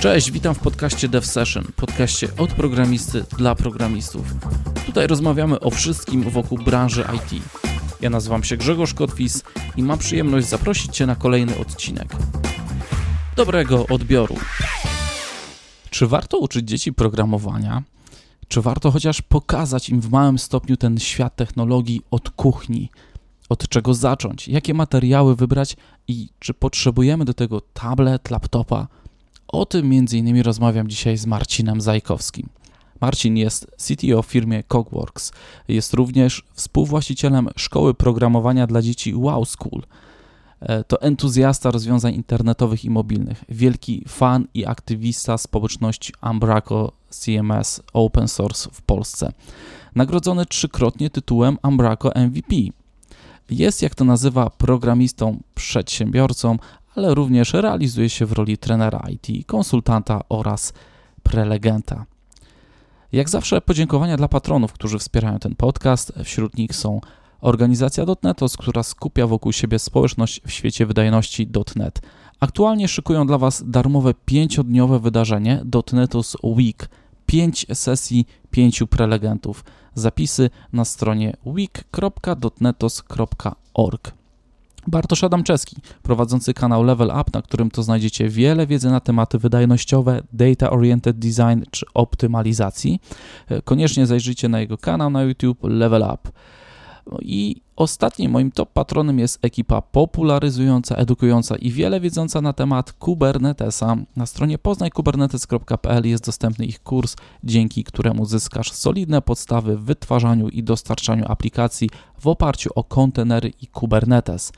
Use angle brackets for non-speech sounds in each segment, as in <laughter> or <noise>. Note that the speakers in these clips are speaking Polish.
Cześć, witam w podcaście Dev Session, podcaście od programisty dla programistów. Tutaj rozmawiamy o wszystkim wokół branży IT. Ja nazywam się Grzegorz Kotwis i mam przyjemność zaprosić Cię na kolejny odcinek. Dobrego odbioru. Czy warto uczyć dzieci programowania? Czy warto chociaż pokazać im w małym stopniu ten świat technologii od kuchni? Od czego zacząć? Jakie materiały wybrać i czy potrzebujemy do tego tablet, laptopa? O tym innymi rozmawiam dzisiaj z Marcinem Zajkowskim. Marcin jest CTO w firmie Cogworks. Jest również współwłaścicielem szkoły programowania dla dzieci Wow School. E, to entuzjasta rozwiązań internetowych i mobilnych, wielki fan i aktywista społeczności Umbraco CMS Open Source w Polsce. Nagrodzony trzykrotnie tytułem Umbraco MVP. Jest, jak to nazywa, programistą, przedsiębiorcą, ale również realizuje się w roli trenera IT, konsultanta oraz prelegenta. Jak zawsze podziękowania dla patronów, którzy wspierają ten podcast. Wśród nich są organizacja .netos, która skupia wokół siebie społeczność w świecie wydajności .net. Aktualnie szykują dla Was darmowe pięciodniowe wydarzenie .netos Week. Pięć sesji, pięciu prelegentów. Zapisy na stronie week.netos.org. Bartosz Adamczewski, prowadzący kanał Level Up, na którym to znajdziecie wiele wiedzy na tematy wydajnościowe, data oriented design czy optymalizacji. Koniecznie zajrzyjcie na jego kanał na YouTube Level Up. No I ostatnim moim top patronem jest ekipa popularyzująca, edukująca i wiele wiedząca na temat Kubernetesa. Na stronie poznajkubernetes.pl jest dostępny ich kurs, dzięki któremu zyskasz solidne podstawy w wytwarzaniu i dostarczaniu aplikacji w oparciu o kontenery i Kubernetes.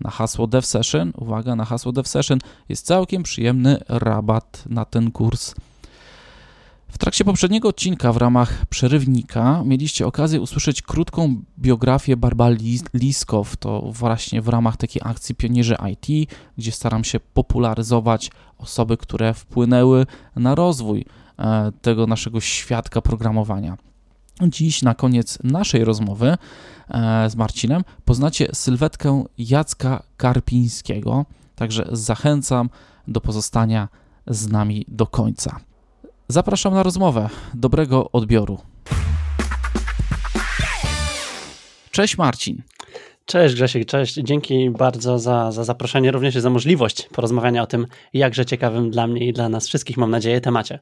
Na hasło DevSession, uwaga, na hasło DevSession jest całkiem przyjemny rabat na ten kurs. W trakcie poprzedniego odcinka w ramach przerywnika mieliście okazję usłyszeć krótką biografię Barbara Liskow. To właśnie w ramach takiej akcji Pionierzy IT, gdzie staram się popularyzować osoby, które wpłynęły na rozwój e, tego naszego świadka programowania. Dziś na koniec naszej rozmowy e, z Marcinem poznacie sylwetkę Jacka Karpińskiego, także zachęcam do pozostania z nami do końca. Zapraszam na rozmowę. Dobrego odbioru. Cześć Marcin. Cześć Grzesiek, cześć. Dzięki bardzo za, za zaproszenie, również za możliwość porozmawiania o tym jakże ciekawym dla mnie i dla nas wszystkich, mam nadzieję, temacie.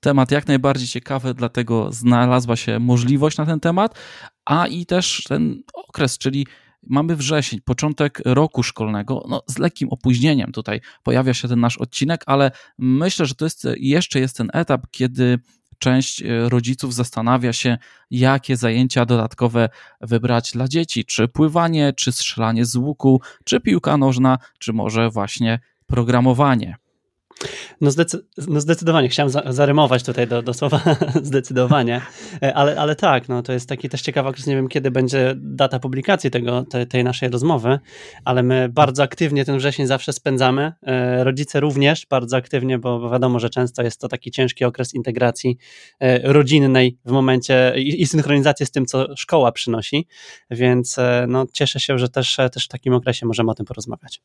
Temat jak najbardziej ciekawy, dlatego znalazła się możliwość na ten temat, a i też ten okres, czyli mamy wrzesień, początek roku szkolnego, no z lekkim opóźnieniem tutaj pojawia się ten nasz odcinek, ale myślę, że to jest jeszcze jest ten etap, kiedy część e, rodziców zastanawia się, jakie zajęcia dodatkowe wybrać dla dzieci, czy pływanie, czy strzelanie z łuku, czy piłka nożna, czy może właśnie programowanie. No, zdecy no zdecydowanie, chciałem za zarymować tutaj do, do słowa <laughs> zdecydowanie, e, ale, ale tak, no to jest taki też ciekawy okres, nie wiem kiedy będzie data publikacji tego, te, tej naszej rozmowy, ale my bardzo aktywnie ten wrzesień zawsze spędzamy, e, rodzice również bardzo aktywnie, bo wiadomo, że często jest to taki ciężki okres integracji e, rodzinnej w momencie i, i synchronizacji z tym, co szkoła przynosi, więc no, cieszę się, że też, też w takim okresie możemy o tym porozmawiać.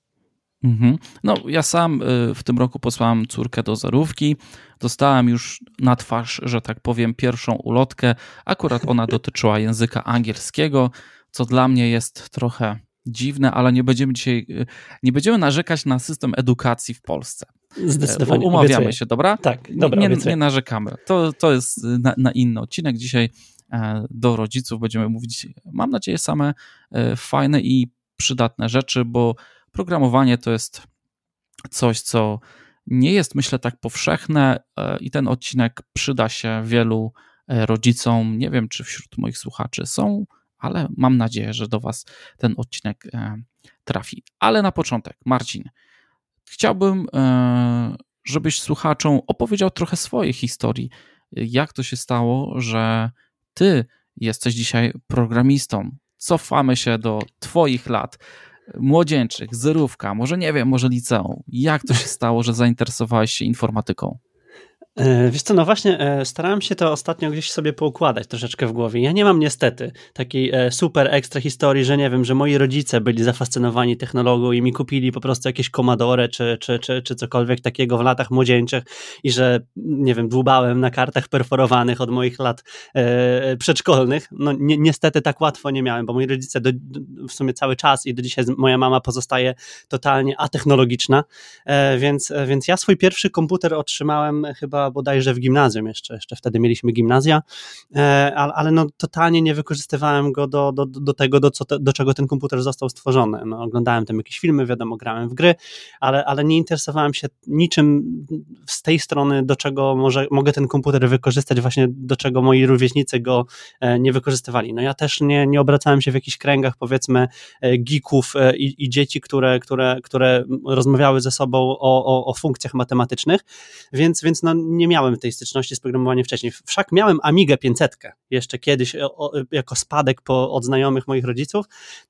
Mhm. No, ja sam y, w tym roku posłałem córkę do zarówki. Dostałem już na twarz, że tak powiem, pierwszą ulotkę. Akurat ona <laughs> dotyczyła języka angielskiego, co dla mnie jest trochę dziwne, ale nie będziemy dzisiaj, y, nie będziemy narzekać na system edukacji w Polsce. Zdecydowanie. Umawiamy obiecuję. się, dobra? Tak, dobra. Nie, nie, narzekamy. To, to jest na, na inny odcinek. Dzisiaj e, do rodziców będziemy mówić, mam nadzieję, same e, fajne i przydatne rzeczy, bo Programowanie to jest coś, co nie jest, myślę, tak powszechne e, i ten odcinek przyda się wielu e, rodzicom. Nie wiem, czy wśród moich słuchaczy są, ale mam nadzieję, że do Was ten odcinek e, trafi. Ale na początek, Marcin, chciałbym, żebyś słuchaczom opowiedział trochę swojej historii. Jak to się stało, że Ty jesteś dzisiaj programistą? Cofamy się do Twoich lat młodzieńczych, zerówka, może nie wiem, może liceum. Jak to się stało, że zainteresowałeś się informatyką? E, wiesz co, no właśnie e, starałem się to ostatnio gdzieś sobie poukładać troszeczkę w głowie. Ja nie mam niestety takiej e, super ekstra historii, że nie wiem, że moi rodzice byli zafascynowani technologią i mi kupili po prostu jakieś Commodore czy, czy, czy, czy cokolwiek takiego w latach młodzieńczych i że, nie wiem, dłubałem na kartach perforowanych od moich lat e, przedszkolnych. No ni niestety tak łatwo nie miałem, bo moi rodzice do, w sumie cały czas i do dzisiaj moja mama pozostaje totalnie atechnologiczna, e, więc, więc ja swój pierwszy komputer otrzymałem chyba bodajże w gimnazjum jeszcze, jeszcze wtedy mieliśmy gimnazja, e, ale, ale no totalnie nie wykorzystywałem go do, do, do tego, do, co do czego ten komputer został stworzony. No, oglądałem tam jakieś filmy, wiadomo, grałem w gry, ale, ale nie interesowałem się niczym z tej strony, do czego może, mogę ten komputer wykorzystać, właśnie do czego moi rówieśnicy go e, nie wykorzystywali. No ja też nie, nie obracałem się w jakichś kręgach, powiedzmy, e, geeków i, i dzieci, które, które, które rozmawiały ze sobą o, o, o funkcjach matematycznych, więc, więc no, nie miałem tej styczności z programowaniem wcześniej. Wszak miałem Amigę 500 jeszcze kiedyś o, jako spadek po, od znajomych moich rodziców,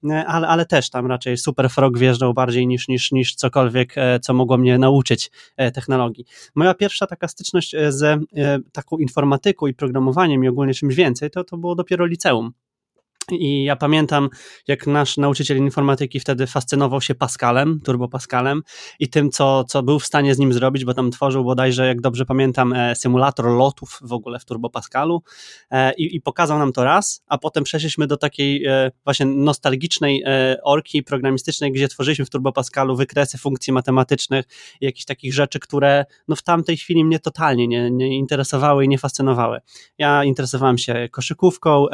e, ale, ale też tam raczej Super Frog wjeżdżał bardziej niż, niż, niż cokolwiek, e, co mogło mnie nauczyć e, technologii. Moja pierwsza taka styczność z taką informatyką i programowaniem i ogólnie czymś więcej, to, to było dopiero liceum. I ja pamiętam, jak nasz nauczyciel informatyki wtedy fascynował się Pascalem, Turbo Pascalem i tym, co, co był w stanie z nim zrobić, bo tam tworzył bodajże, jak dobrze pamiętam, e, symulator lotów w ogóle w Turbo Pascalu e, i, i pokazał nam to raz, a potem przeszliśmy do takiej e, właśnie nostalgicznej orki programistycznej, gdzie tworzyliśmy w Turbo Pascalu wykresy funkcji matematycznych i jakichś takich rzeczy, które no w tamtej chwili mnie totalnie nie, nie interesowały i nie fascynowały. Ja interesowałem się koszykówką,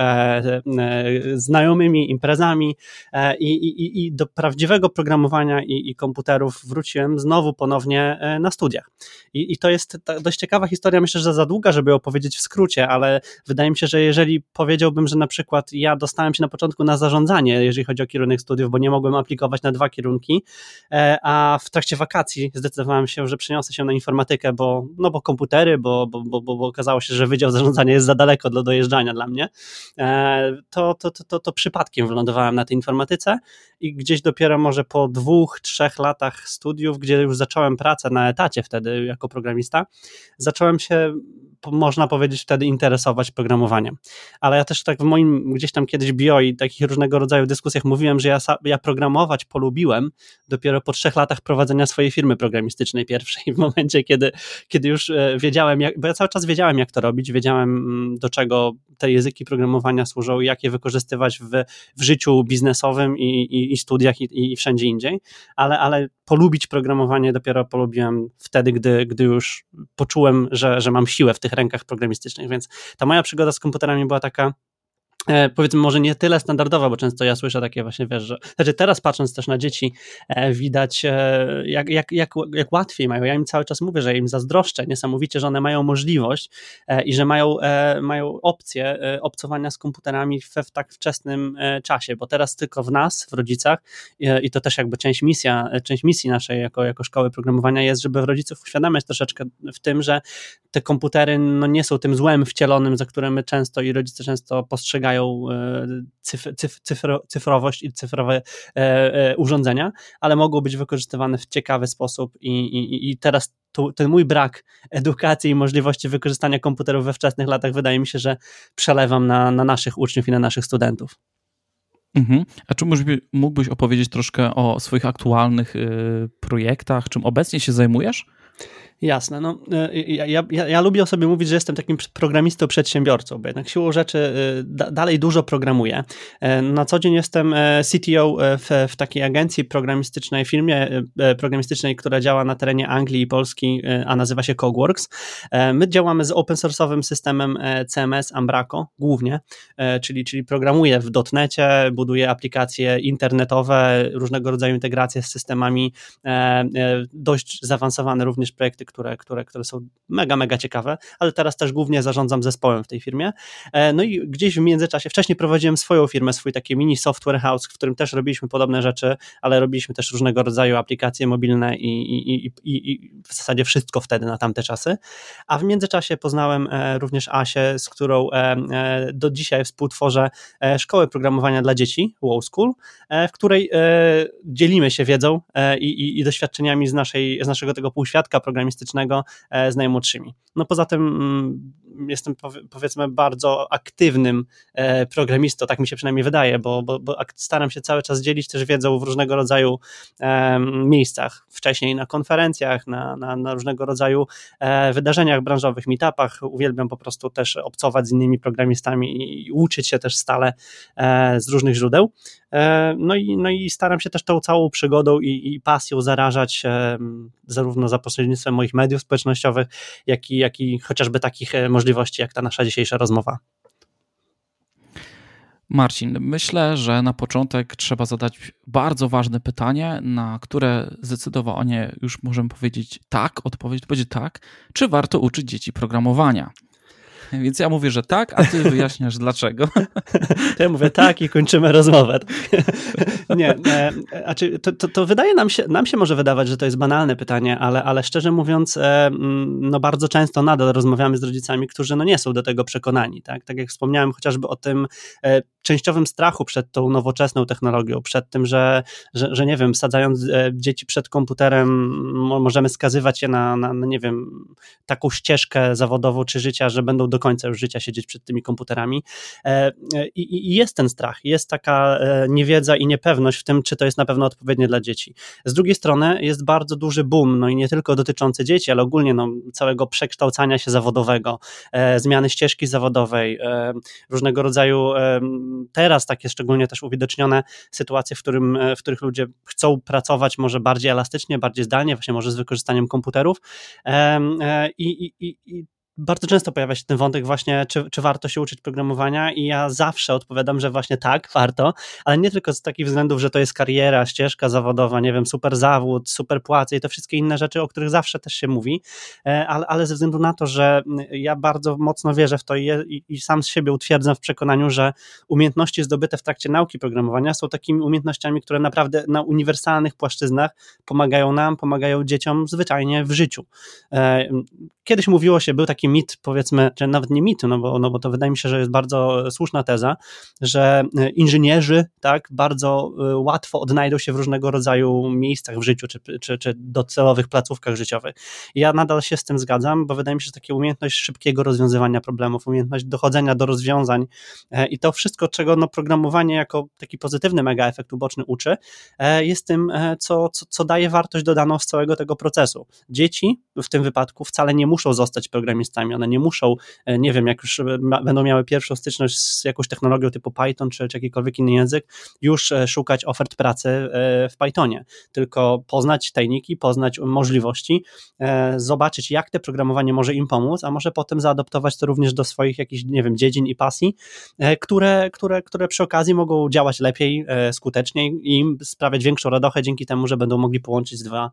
znajomymi, imprezami e, i, i, i do prawdziwego programowania i, i, komputerów wróciłem znowu ponownie e, na studiach. I, i to jest dość ciekawa historia, myślę, że za długa, żeby opowiedzieć w skrócie, ale wydaje mi się, że jeżeli powiedziałbym, że na przykład ja dostałem się na początku na zarządzanie, jeżeli chodzi o kierunek studiów, bo nie mogłem aplikować na dwa kierunki, e, a w trakcie wakacji zdecydowałem się, że przeniosę się na informatykę, bo, no bo komputery, bo, bo, bo, bo okazało się, że Wydział Zarządzania jest za daleko do dojeżdżania dla mnie, to, to, to, to, to przypadkiem wylądowałem na tej informatyce i gdzieś dopiero może po dwóch, trzech latach studiów, gdzie już zacząłem pracę na etacie wtedy jako programista, zacząłem się można powiedzieć, wtedy interesować programowaniem. Ale ja też tak w moim gdzieś tam kiedyś bio i takich różnego rodzaju dyskusjach mówiłem, że ja, ja programować polubiłem dopiero po trzech latach prowadzenia swojej firmy programistycznej pierwszej, w momencie, kiedy, kiedy już e, wiedziałem, jak, bo ja cały czas wiedziałem, jak to robić, wiedziałem, mm, do czego te języki programowania służą, jak je wykorzystywać w, w życiu biznesowym i, i, i studiach i, i wszędzie indziej, ale, ale polubić programowanie dopiero polubiłem wtedy, gdy, gdy już poczułem, że, że mam siłę w tych rękach programistycznych, więc ta moja przygoda z komputerami była taka powiedzmy może nie tyle standardowa, bo często ja słyszę takie właśnie, wiesz, że znaczy teraz patrząc też na dzieci e, widać e, jak, jak, jak, jak łatwiej mają, ja im cały czas mówię, że im zazdroszczę niesamowicie, że one mają możliwość i że mają, mają opcję obcowania z komputerami we w tak wczesnym czasie, bo teraz tylko w nas, w rodzicach i to też jakby część misja, część misji naszej jako, jako szkoły programowania jest, żeby rodziców uświadamiać troszeczkę w tym, że te komputery no, nie są tym złem wcielonym, za które my często i rodzice często postrzegają E, cyf, cyf, cyfro, cyfrowość i cyfrowe e, e, urządzenia, ale mogą być wykorzystywane w ciekawy sposób i, i, i teraz tu, ten mój brak edukacji i możliwości wykorzystania komputerów we wczesnych latach wydaje mi się, że przelewam na, na naszych uczniów i na naszych studentów. Mhm. A czy mógłbyś opowiedzieć troszkę o swoich aktualnych y, projektach, czym obecnie się zajmujesz? Jasne. No, e, ja, ja, ja, lubię o sobie mówić, że jestem takim programistą, przedsiębiorcą, bo jednak siłą rzeczy e, da, dalej dużo programuję. E, na co dzień jestem CTO w, w takiej agencji programistycznej, firmie programistycznej, która działa na terenie Anglii i Polski, a nazywa się Cogworks. My działamy z open source'owym systemem CMS Ambraco głównie, czyli, czyli programuję w dotnecie, buduję aplikacje internetowe, różnego rodzaju integracje z systemami, dość zaawansowane również projekty które, które, które są mega, mega ciekawe, ale teraz też głównie zarządzam zespołem w tej firmie. E, no i gdzieś w międzyczasie, wcześniej prowadziłem swoją firmę, swój taki mini software house, w którym też robiliśmy podobne rzeczy, ale robiliśmy też różnego rodzaju aplikacje mobilne i, i, i, i w zasadzie wszystko wtedy na tamte czasy. A w międzyczasie poznałem e, również Asię, z którą e, do dzisiaj współtworzę szkołę programowania dla dzieci, Wow School, w której dzielimy się wiedzą i doświadczeniami z, naszej, z naszego tego półświadka środowiska programistycznego z najmłodszymi. No poza tym mm, jestem powiedzmy bardzo aktywnym programistą, tak mi się przynajmniej wydaje, bo, bo, bo staram się cały czas dzielić też wiedzą w różnego rodzaju miejscach, wcześniej na konferencjach, na, na, na różnego rodzaju wydarzeniach branżowych, meetupach, uwielbiam po prostu też obcować z innymi programistami i uczyć się też stale z różnych źródeł. No i, no i staram się też tą całą przygodą i, i pasją zarażać zarówno za pośrednictwem moich mediów społecznościowych, jak i, jak i chociażby takich e, możliwości, jak ta nasza dzisiejsza rozmowa. Marcin, myślę, że na początek trzeba zadać bardzo ważne pytanie, na które zdecydowanie już możemy powiedzieć tak, odpowiedź będzie tak, czy warto uczyć dzieci programowania. <laughs> Więc ja mówię, że tak, a ty wyjaśniasz dlaczego. To <laughs> ja mówię tak i kończymy rozmowę. <laughs> Nie, znaczy, to, to, to, wydaje nam się, nam się może wydawać, że to jest banalne pytanie, ale, ale szczerze mówiąc, e, mm, no bardzo często nadal rozmawiamy z rodzicami, którzy no nie są do tego przekonani. Tak, tak jak wspomniałem chociażby o tym e, częściowym strachu przed tą nowoczesną technologią, przed tym, że, że, że nie wiem, sadzając dzieci przed komputerem, możemy skazywać je na, na, nie wiem, taką ścieżkę zawodową czy życia, że będą do do końca już życia siedzieć przed tymi komputerami. E, e, I, jest ten strach, jest taka e, niewiedza i niepewność w tym, czy to jest na pewno odpowiednie dla dzieci. Z drugiej strony jest bardzo duży boom, no i nie tylko dotyczący dzieci, ale ogólnie no, całego przekształcania się zawodowego, zmiany ścieżki zawodowej, różnego rodzaju teraz takie szczególnie też uwidocznione sytuacje, w, którym, w których ludzie chcą pracować może bardziej elastycznie, bardziej zdalnie, właśnie może z wykorzystaniem komputerów i, i, i bardzo często pojawia się ten wątek właśnie, czy, czy warto się uczyć programowania i ja zawsze odpowiadam, że właśnie tak, <laughs> warto, ale nie tylko z takich względów, że to jest kariera, ścieżka zawodowa, nie wiem, super zawód, super płace i to wszystkie inne rzeczy, o których zawsze też się mówi, e, ale, ale ze względu na to, że ja bardzo mocno wierzę w to i, i, i sam z siebie utwierdzam w przekonaniu, że umiejętności zdobyte w trakcie nauki programowania są takimi umiejętnościami, które naprawdę na uniwersalnych płaszczyznach pomagają nam, pomagają dzieciom zwyczajnie w życiu. E, kiedyś mówiło się, był taki mit, powiedzmy, czy nawet nie mit, no bo, no bo to wydaje mi się, że jest bardzo słuszna teza, że e, inżynierzy tak bardzo e, łatwo odnajdą się w różnego rodzaju miejscach w życiu, czy, czy, czy docelowych placówkach życiowych. I ja nadal się z tym zgadzam, bo wydaje mi się, że taka umiejętność szybkiego rozwiązywania problemów, umiejętność dochodzenia do rozwiązań e, i to wszystko, czego no, programowanie jako taki pozytywny mega efekt uboczny uczy, jest tym, co, co, co daje wartość dodaną z całego tego procesu. Dzieci w tym wypadku wcale nie muszą zostać programistami, one nie muszą, e, nie wiem, jak już e, będą miały pierwszą styczność z jakąś technologią typu Python czy, czy jakikolwiek inny język, już e, szukać ofert pracy w Pythonie, tylko poznać tajniki, poznać możliwości, zobaczyć, jak te programowanie może im pomóc, a może potem zaadoptować to również do swoich jakichś, nie wiem, dziedzin i pasji, które, które, które przy okazji mogą działać lepiej, skuteczniej i sprawiać większą radochę dzięki temu, że będą mogli połączyć dwa,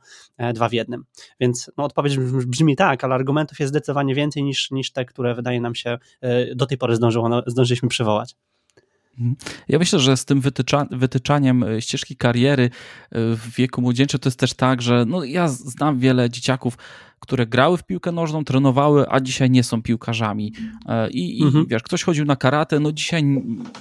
dwa w jednym. Więc no, odpowiedź brzmi tak, ale argumentów jest zdecydowanie więcej więcej niż, niż te, które wydaje nam się e, do tej pory zdążyło, zdążyliśmy przywołać. Mhm. Ja myślę, że z tym wytycza, wytyczaniem e, ścieżki kariery e, w wieku młodzieńczym to jest też tak, że no ja znam wiele dzieciaków, które grały w piłkę nożną, trenowały, a dzisiaj nie są piłkarzami. I, i mhm. wiesz, ktoś chodził na karate, no dzisiaj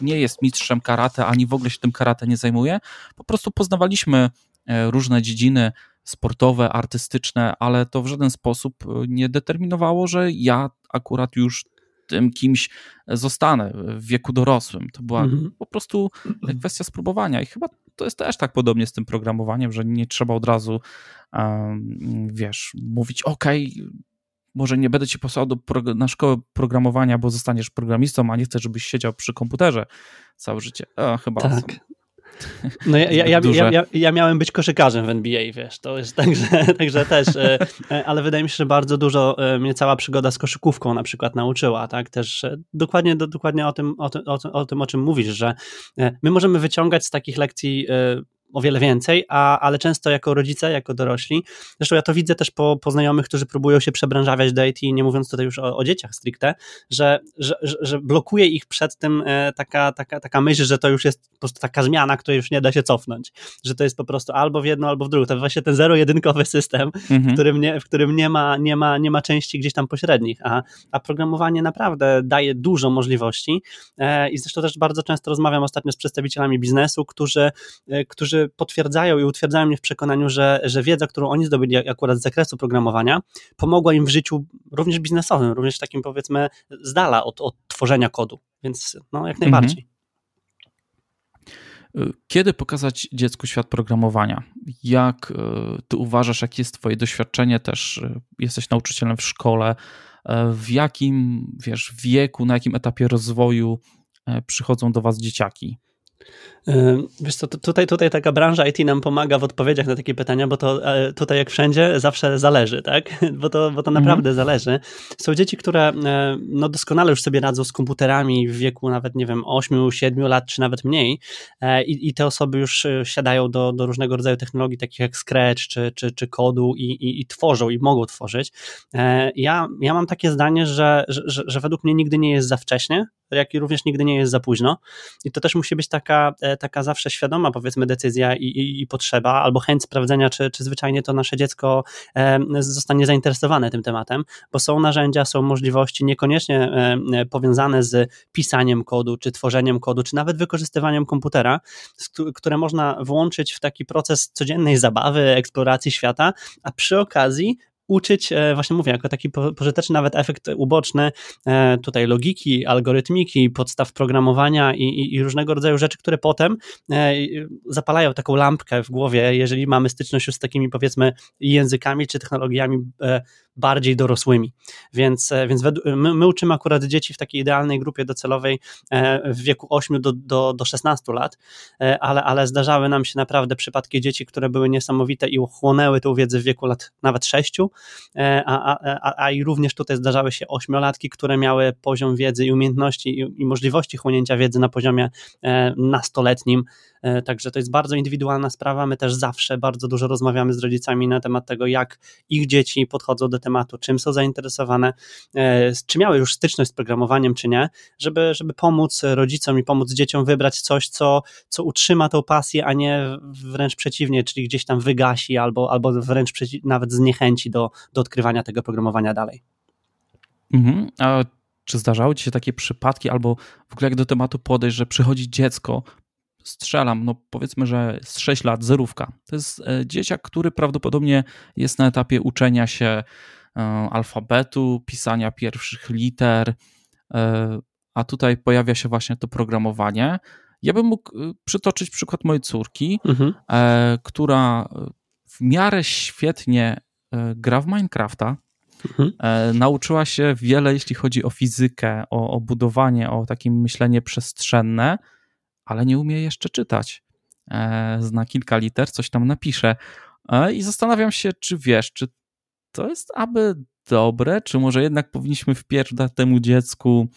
nie jest mistrzem karate, ani w ogóle się tym karate nie zajmuje. Po prostu poznawaliśmy różne dziedziny sportowe, artystyczne, ale to w żaden sposób e, nie determinowało, że ja akurat już tym kimś zostanę w wieku dorosłym. To była mhm. po prostu kwestia spróbowania i chyba to jest też tak podobnie z tym programowaniem, że nie trzeba od razu um, wiesz, mówić ok, może nie będę ci posłał do na szkołę programowania, bo zostaniesz programistą, a nie chcę, żebyś siedział przy komputerze całe życie. O, chyba tak. No ja, ja, ja, ja, miałem być koszykarzem w NBA, wiesz, to jest <laughs> także, także też, e, e, ale wydaje mi się, że bardzo dużo e, mnie cała przygoda z koszykówką na przykład nauczyła, tak, też dokładnie, dokładnie o tym, o tym, o tym, o czym mówisz, że my możemy wyciągać z takich lekcji o wiele więcej, a, ale często jako rodzice, jako dorośli, zresztą ja to widzę też po, po znajomych, którzy próbują się przebranżawiać do IT, nie mówiąc tutaj już o, o dzieciach stricte, że, że, że, blokuje ich przed tym e, taka, taka, taka myśl, że to już jest po prostu taka zmiana, której już nie da się cofnąć, że to jest po prostu albo w jedno, albo w drugą. To właśnie ten zero-jedynkowy system, mhm. w którym, nie, w którym nie, ma, nie, ma, nie ma części gdzieś tam pośrednich, a, a programowanie naprawdę daje dużo możliwości e, i zresztą też bardzo często rozmawiam ostatnio z przedstawicielami biznesu, którzy, e, którzy jakby potwierdzają i utwierdzają mnie w przekonaniu, że, że wiedza, którą oni zdobyli akurat z zakresu programowania, pomogła im w życiu również biznesowym, również takim powiedzmy z dala od, od tworzenia kodu. Więc no, jak najbardziej. Mhm. Kiedy pokazać dziecku świat programowania? Jak e, ty uważasz, jakie jest twoje doświadczenie też? E, jesteś nauczycielem w szkole. W jakim, wiesz, wieku, na jakim etapie rozwoju przychodzą do was dzieciaki? Wiesz co, tutaj, tutaj taka branża IT nam pomaga w odpowiedziach na takie pytania, bo to e, tutaj jak wszędzie zawsze zależy, tak? <laughs> Bo to, bo to mhm. naprawdę mhm. zależy. Są dzieci, które e, no doskonale już sobie radzą z komputerami w wieku nawet, nie wiem, 8, 7 lat, czy nawet mniej e, i, i te osoby już siadają do, do różnego rodzaju technologii, takich jak Scratch, czy, czy, czy kodu i, i, i tworzą, i mogą tworzyć. Ja, ja mam takie zdanie, że, że, że według mnie nigdy nie jest za wcześnie, jak i również nigdy nie jest za późno. I to też musi być taka taka zawsze świadoma, powiedzmy, decyzja i, i, i potrzeba, albo chęć sprawdzenia, czy, czy zwyczajnie to nasze dziecko e, zostanie zainteresowane tym tematem, bo są narzędzia, są możliwości niekoniecznie e, powiązane z pisaniem kodu, czy tworzeniem kodu, czy nawet wykorzystywaniem komputera, które można włączyć w taki proces codziennej zabawy, eksploracji świata, a przy okazji uczyć, e, właśnie mówię, jako taki pożyteczny nawet efekt uboczny e, tutaj logiki, algorytmiki, podstaw programowania i, i, i, różnego rodzaju rzeczy, które potem e, zapalają taką lampkę w głowie, jeżeli mamy styczność już z takimi powiedzmy językami czy technologiami bardziej dorosłymi. Więc, e, więc my, my, uczymy akurat dzieci w takiej idealnej grupie docelowej e, w wieku 8 do, do, do 16 lat, e, ale, ale zdarzały nam się naprawdę przypadki dzieci, które były niesamowite i uchłonęły tę wiedzę w wieku lat nawet 6, a, a, a, a i również tutaj zdarzały się ośmiolatki, które miały poziom wiedzy i umiejętności i, i możliwości chłonięcia wiedzy na poziomie nastoletnim, także to jest bardzo indywidualna sprawa. My też zawsze bardzo dużo rozmawiamy z rodzicami na temat tego, jak ich dzieci podchodzą do tematu, czym są zainteresowane, e, czy miały już styczność z programowaniem, czy nie, żeby, żeby pomóc rodzicom i pomóc dzieciom wybrać coś, co, co utrzyma tą pasję, a nie wręcz przeciwnie, czyli gdzieś tam wygasi albo, albo wręcz nawet zniechęci do, do odkrywania tego programowania dalej. Mhm. A czy zdarzały Ci się takie przypadki, albo w ogóle jak do tematu podejść, że przychodzi dziecko, strzelam, no powiedzmy, że z 6 lat, zerówka. To jest e, dzieciak, który prawdopodobnie jest na etapie uczenia się e, alfabetu, pisania pierwszych liter, e, a tutaj pojawia się właśnie to programowanie. Ja bym mógł przytoczyć przykład mojej córki, mhm. która w miarę świetnie gra w Minecrafta. Mhm. Nauczyła się wiele, jeśli chodzi o fizykę, o, o budowanie, o takie myślenie przestrzenne ale nie umie jeszcze czytać. E, zna kilka liter, coś tam napisze. E, I zastanawiam się, czy wiesz, czy to jest aby dobre, czy może jednak powinniśmy wpierw dać temu dziecku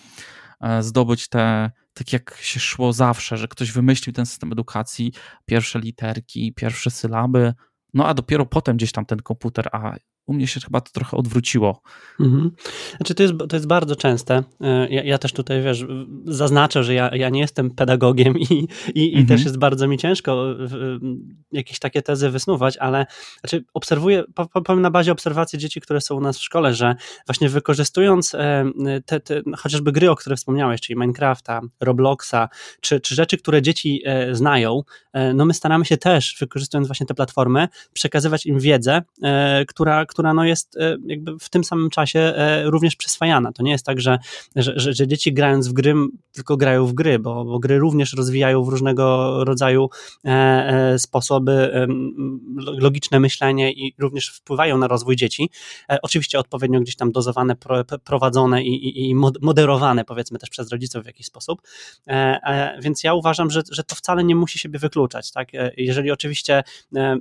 e, zdobyć te, tak jak się szło zawsze, że ktoś wymyślił ten system edukacji, pierwsze literki, pierwsze sylaby, no a dopiero potem gdzieś tam ten komputer, a u mnie się chyba to trochę odwróciło. Mhm. Znaczy to jest, to jest bardzo częste. E, ja, ja, też tutaj, wiesz, zaznaczę, że ja, ja nie jestem pedagogiem i, i, mhm. i też jest bardzo mi ciężko jakieś takie tezy wysnuwać, ale znaczy obserwuję, powiem na bazie obserwacji dzieci, które są u nas w szkole, że właśnie wykorzystując e, te, te chociażby gry, o których wspomniałeś, czyli Minecrafta, Robloxa, czy, czy rzeczy, które dzieci e, znają, no my staramy się też, wykorzystując właśnie te platformy, przekazywać im wiedzę, która która no jest e, jakby w tym samym czasie e, również przyswajana. To nie jest tak, że, że, że dzieci grając w gry tylko grają w gry, bo, bo gry również rozwijają w różnego rodzaju e, sposoby logiczne myślenie i również wpływają na rozwój dzieci. Oczywiście odpowiednio gdzieś tam dozowane, prowadzone i, i, moderowane powiedzmy też przez rodziców w jakiś sposób. Więc ja uważam, że, że to wcale nie musi siebie wykluczać. Tak? Jeżeli oczywiście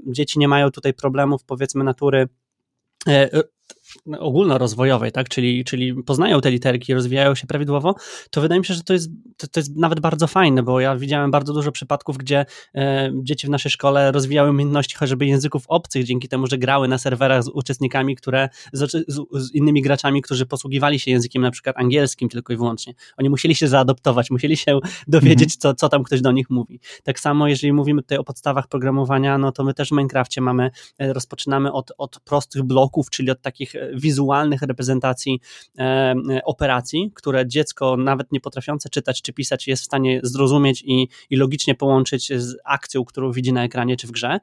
dzieci nie mają tutaj problemów powiedzmy natury É, ogólnorozwojowej, tak, czyli, czyli poznają te literki, rozwijają się prawidłowo, to wydaje mi się, że to jest, to, to jest nawet bardzo fajne, bo ja widziałem bardzo dużo przypadków, gdzie e, dzieci w naszej szkole rozwijały umiejętności choćby języków obcych, dzięki temu, że grały na serwerach z uczestnikami, które, z, z, z, innymi graczami, którzy posługiwali się językiem na przykład angielskim tylko i wyłącznie. Oni musieli się zaadoptować, musieli się <laughs> dowiedzieć, mhm. co, co tam ktoś do nich mówi. Tak samo, jeżeli mówimy tutaj o podstawach programowania, no to my też w Minecrafcie mamy, e, rozpoczynamy od, od prostych bloków, czyli od takich wizualnych reprezentacji operacji, które dziecko nawet nie potrafiące czytać czy pisać jest w stanie zrozumieć i, i logicznie połączyć z akcją, którą widzi na ekranie czy w grze,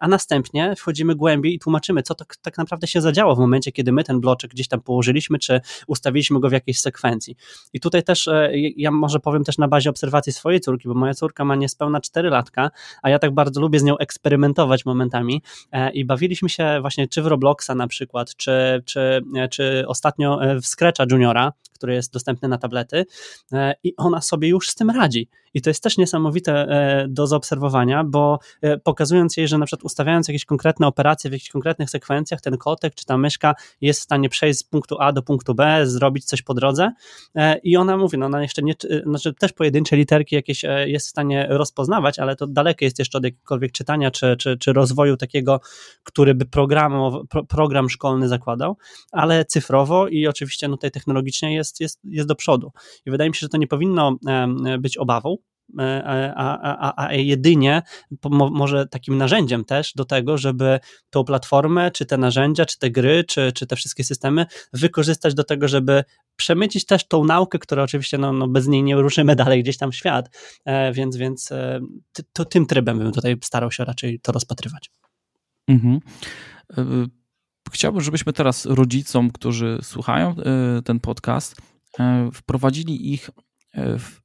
a następnie wchodzimy głębiej i tłumaczymy, co tak, tak naprawdę się zadziało w momencie, kiedy my ten bloczek gdzieś tam położyliśmy, czy ustawiliśmy go w jakiejś sekwencji. I tutaj też ja może powiem też na bazie obserwacji swojej córki, bo moja córka ma niespełna 4 latka, a ja tak bardzo lubię z nią eksperymentować momentami e, i bawiliśmy się właśnie czy w Robloxa na przykład, czy, czy, czy ostatnio e, w Scratcha Juniora, który jest dostępny na tablety i ona sobie już z tym radzi. I to jest też niesamowite do zaobserwowania, bo pokazując jej, że na przykład ustawiając jakieś konkretne operacje w jakichś konkretnych sekwencjach, ten kotek czy ta myszka jest w stanie przejść z punktu A do punktu B, zrobić coś po drodze i ona mówi, no ona jeszcze nie, znaczy też pojedyncze literki jakieś jest w stanie rozpoznawać, ale to dalekie jest jeszcze od jakiegokolwiek czytania czy, czy, czy rozwoju takiego, który by program, program szkolny zakładał, ale cyfrowo i oczywiście no, tutaj technologicznie jest, jest, jest do przodu. I wydaje mi się, że to nie powinno być obawą, e, a, a, a, jedynie może takim narzędziem też do tego, żeby tą platformę, czy te narzędzia, czy te gry, czy, czy te wszystkie systemy wykorzystać do tego, żeby przemycić też tą naukę, która oczywiście no, no bez niej nie ruszymy dalej gdzieś tam w świat, e, więc, więc e, to, tym trybem bym tutaj starał się raczej to rozpatrywać. Mhm. Chciałbym, żebyśmy teraz rodzicom, którzy słuchają ten podcast, wprowadzili ich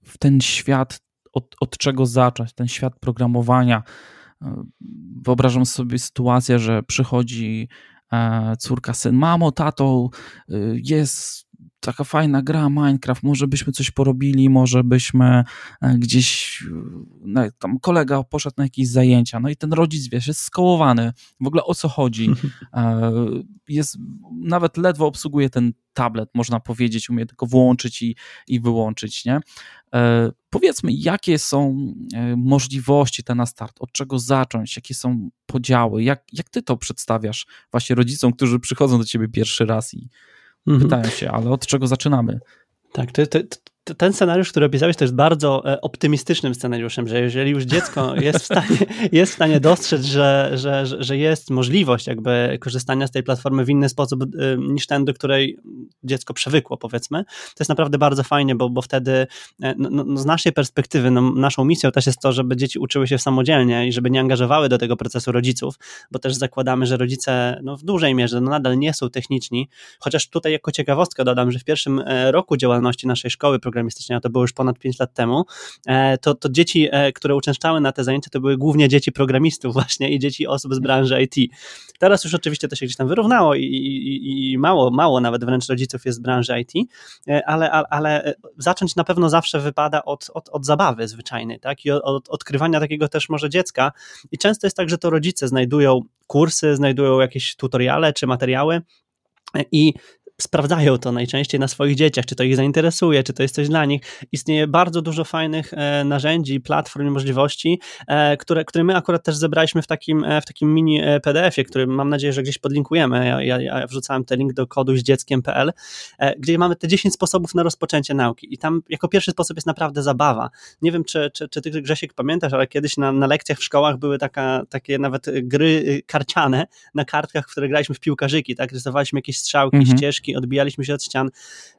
w ten świat, od, od czego zacząć, ten świat programowania. Wyobrażam sobie sytuację, że przychodzi córka, syn, mamo, tato, jest taka fajna gra Minecraft, może byśmy coś porobili, może byśmy e, gdzieś, no, tam kolega poszedł na jakieś zajęcia, no i ten rodzic, wiesz, jest skołowany, w ogóle o co chodzi, <laughs> e, jest, nawet ledwo obsługuje ten tablet, można powiedzieć, umie tylko włączyć i, i wyłączyć, nie? Powiedzmy, jakie są możliwości te na start, od czego zacząć, jakie są podziały, jak, jak ty to przedstawiasz właśnie rodzicom, którzy przychodzą do ciebie pierwszy raz i, mhm. pytają się, ale od czego zaczynamy? Tak, to, to, ten scenariusz, który opisałeś, to jest bardzo e, optymistycznym scenariuszem, że jeżeli już dziecko <laughs> jest w stanie, jest w stanie dostrzec, że, że, że jest możliwość jakby korzystania z tej platformy w inny sposób e, niż ten, do której dziecko przewykło, powiedzmy, to jest naprawdę bardzo fajnie, bo, bo wtedy e, no, no, z naszej perspektywy, no, naszą misją też jest to, żeby dzieci uczyły się samodzielnie i żeby nie angażowały do tego procesu rodziców, bo też zakładamy, że rodzice no, w dużej mierze no, nadal nie są techniczni, chociaż tutaj jako ciekawostkę dodam, że w pierwszym roku działalności naszej szkoły programistycznej, a to było już ponad 5 lat temu, e, to, to dzieci, e, które uczęszczały na te zajęcia, to były głównie dzieci programistów właśnie i dzieci osób z branży IT. Teraz już oczywiście to się gdzieś tam wyrównało i, i, i mało, mało nawet wręcz rodziców jest z branży IT, e, ale, ale, ale zacząć na pewno zawsze wypada od, od, od zabawy zwyczajnej, tak? I od, od odkrywania takiego też może dziecka. I często jest tak, że to rodzice znajdują kursy, znajdują jakieś tutoriale czy materiały, i sprawdzają to najczęściej na swoich dzieciach, czy to ich zainteresuje, czy to jest coś dla nich. Istnieje bardzo dużo fajnych e, narzędzi, platform i możliwości, e, które, które my akurat też zebraliśmy w takim, e, w takim mini PDF-ie, który mam nadzieję, że gdzieś podlinkujemy. Ja, ja, ja wrzucałem ten link do kodu z dzieckiem.pl, gdzie mamy te 10 sposobów na rozpoczęcie nauki. I tam jako pierwszy sposób jest naprawdę zabawa. Nie wiem, czy, czy, czy ty, Grzesiek, pamiętasz, ale kiedyś na, na lekcjach w szkołach były taka, takie nawet gry y, karciane na kartkach, w które graliśmy w piłkarzyki, tak? Rysowaliśmy jakieś strzałki, mhm. ścieżki, odbijaliśmy się od ścian.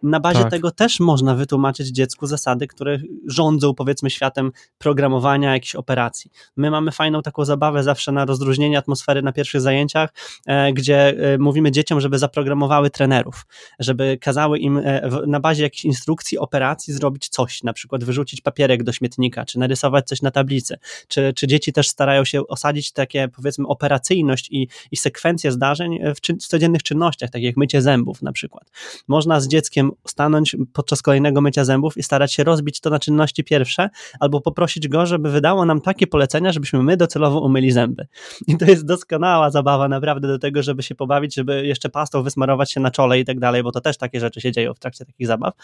Na bazie tak. tego też można wytłumaczyć dziecku zasady, które rządzą powiedzmy światem programowania jakichś operacji. My mamy fajną taką zabawę zawsze na rozróżnienie atmosfery na pierwszych zajęciach, e, gdzie e, mówimy dzieciom, żeby zaprogramowały trenerów, żeby kazały im e, na bazie jakichś instrukcji, operacji zrobić coś, na przykład wyrzucić papierek do śmietnika, czy narysować coś na tablicy, czy, czy dzieci też starają się osadzić takie powiedzmy operacyjność i, i sekwencję zdarzeń w, czyn, w codziennych czynnościach, tak jak mycie zębów na przykład przykład. Można z dzieckiem stanąć podczas kolejnego mycia zębów i starać się rozbić to na czynności pierwsze, albo poprosić go, żeby wydało nam takie polecenia, żebyśmy my docelowo umyli zęby. I to jest doskonała zabawa naprawdę do tego, żeby się pobawić, żeby jeszcze pastą wysmarować się na czole i tak dalej, bo to też takie rzeczy się dzieją w trakcie takich zabaw.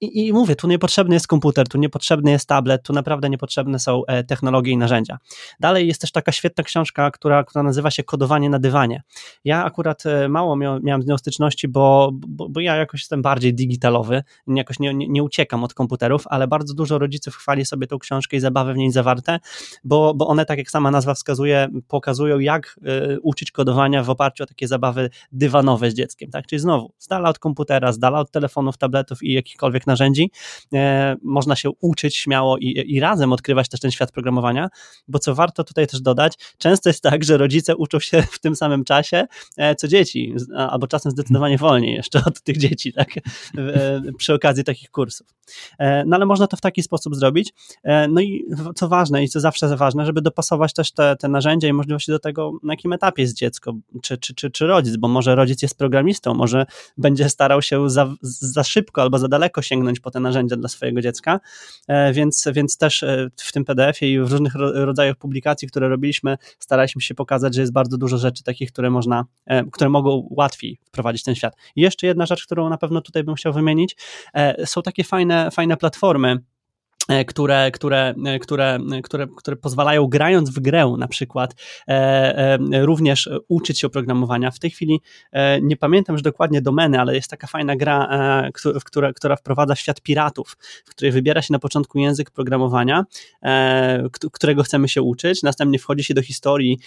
I, mówię, tu niepotrzebny jest komputer, tu niepotrzebny jest tablet, tu naprawdę niepotrzebne są e, technologie i narzędzia. Dalej jest też taka świetna książka, która, która nazywa się Kodowanie na dywanie. Ja akurat e, mało miałem z nią styczności, bo, bo, bo, ja jakoś jestem bardziej digitalowy, jakoś nie, nie, nie, uciekam od komputerów, ale bardzo dużo rodziców chwali sobie tą książkę i zabawy w niej zawarte, bo, bo one, tak jak sama nazwa wskazuje, pokazują, jak y, uczyć kodowania w oparciu o takie zabawy dywanowe z dzieckiem. Tak? Czyli znowu, z dala od komputera, z dala od telefonów, tabletów i jakichkolwiek narzędzi, e, można się uczyć śmiało i, i razem odkrywać też ten świat programowania, bo co warto tutaj też dodać, często jest tak, że rodzice uczą się w tym samym czasie, e, co dzieci, albo czasem zdecydowanie wolniej jeszcze od tych dzieci, tak, e, przy okazji takich kursów. No ale można to w taki sposób zrobić. No i co ważne i co zawsze ważne, żeby dopasować też te, te narzędzia i możliwości do tego, na jakim etapie jest dziecko, czy, czy, czy, czy rodzic, bo może rodzic jest programistą, może będzie starał się za, za szybko albo za daleko sięgnąć po te narzędzia dla swojego dziecka, e, więc, więc też e, w tym PDF-ie i w różnych rodzajach publikacji, które robiliśmy, staraliśmy się pokazać, że jest bardzo dużo rzeczy takich, które można, e, które mogą łatwiej wprowadzić ten świat. I jeszcze jedna rzecz, którą na pewno tutaj bym chciał wymienić, są takie fajne, fajne platformy, które, które, e, które, które, które pozwalają grając w grę na przykład e, również uczyć się oprogramowania. W tej chwili nie pamiętam już dokładnie domeny, ale jest taka fajna gra, która, która wprowadza świat piratów, w której wybiera się na początku język programowania, którego chcemy się uczyć, następnie wchodzi się do historii,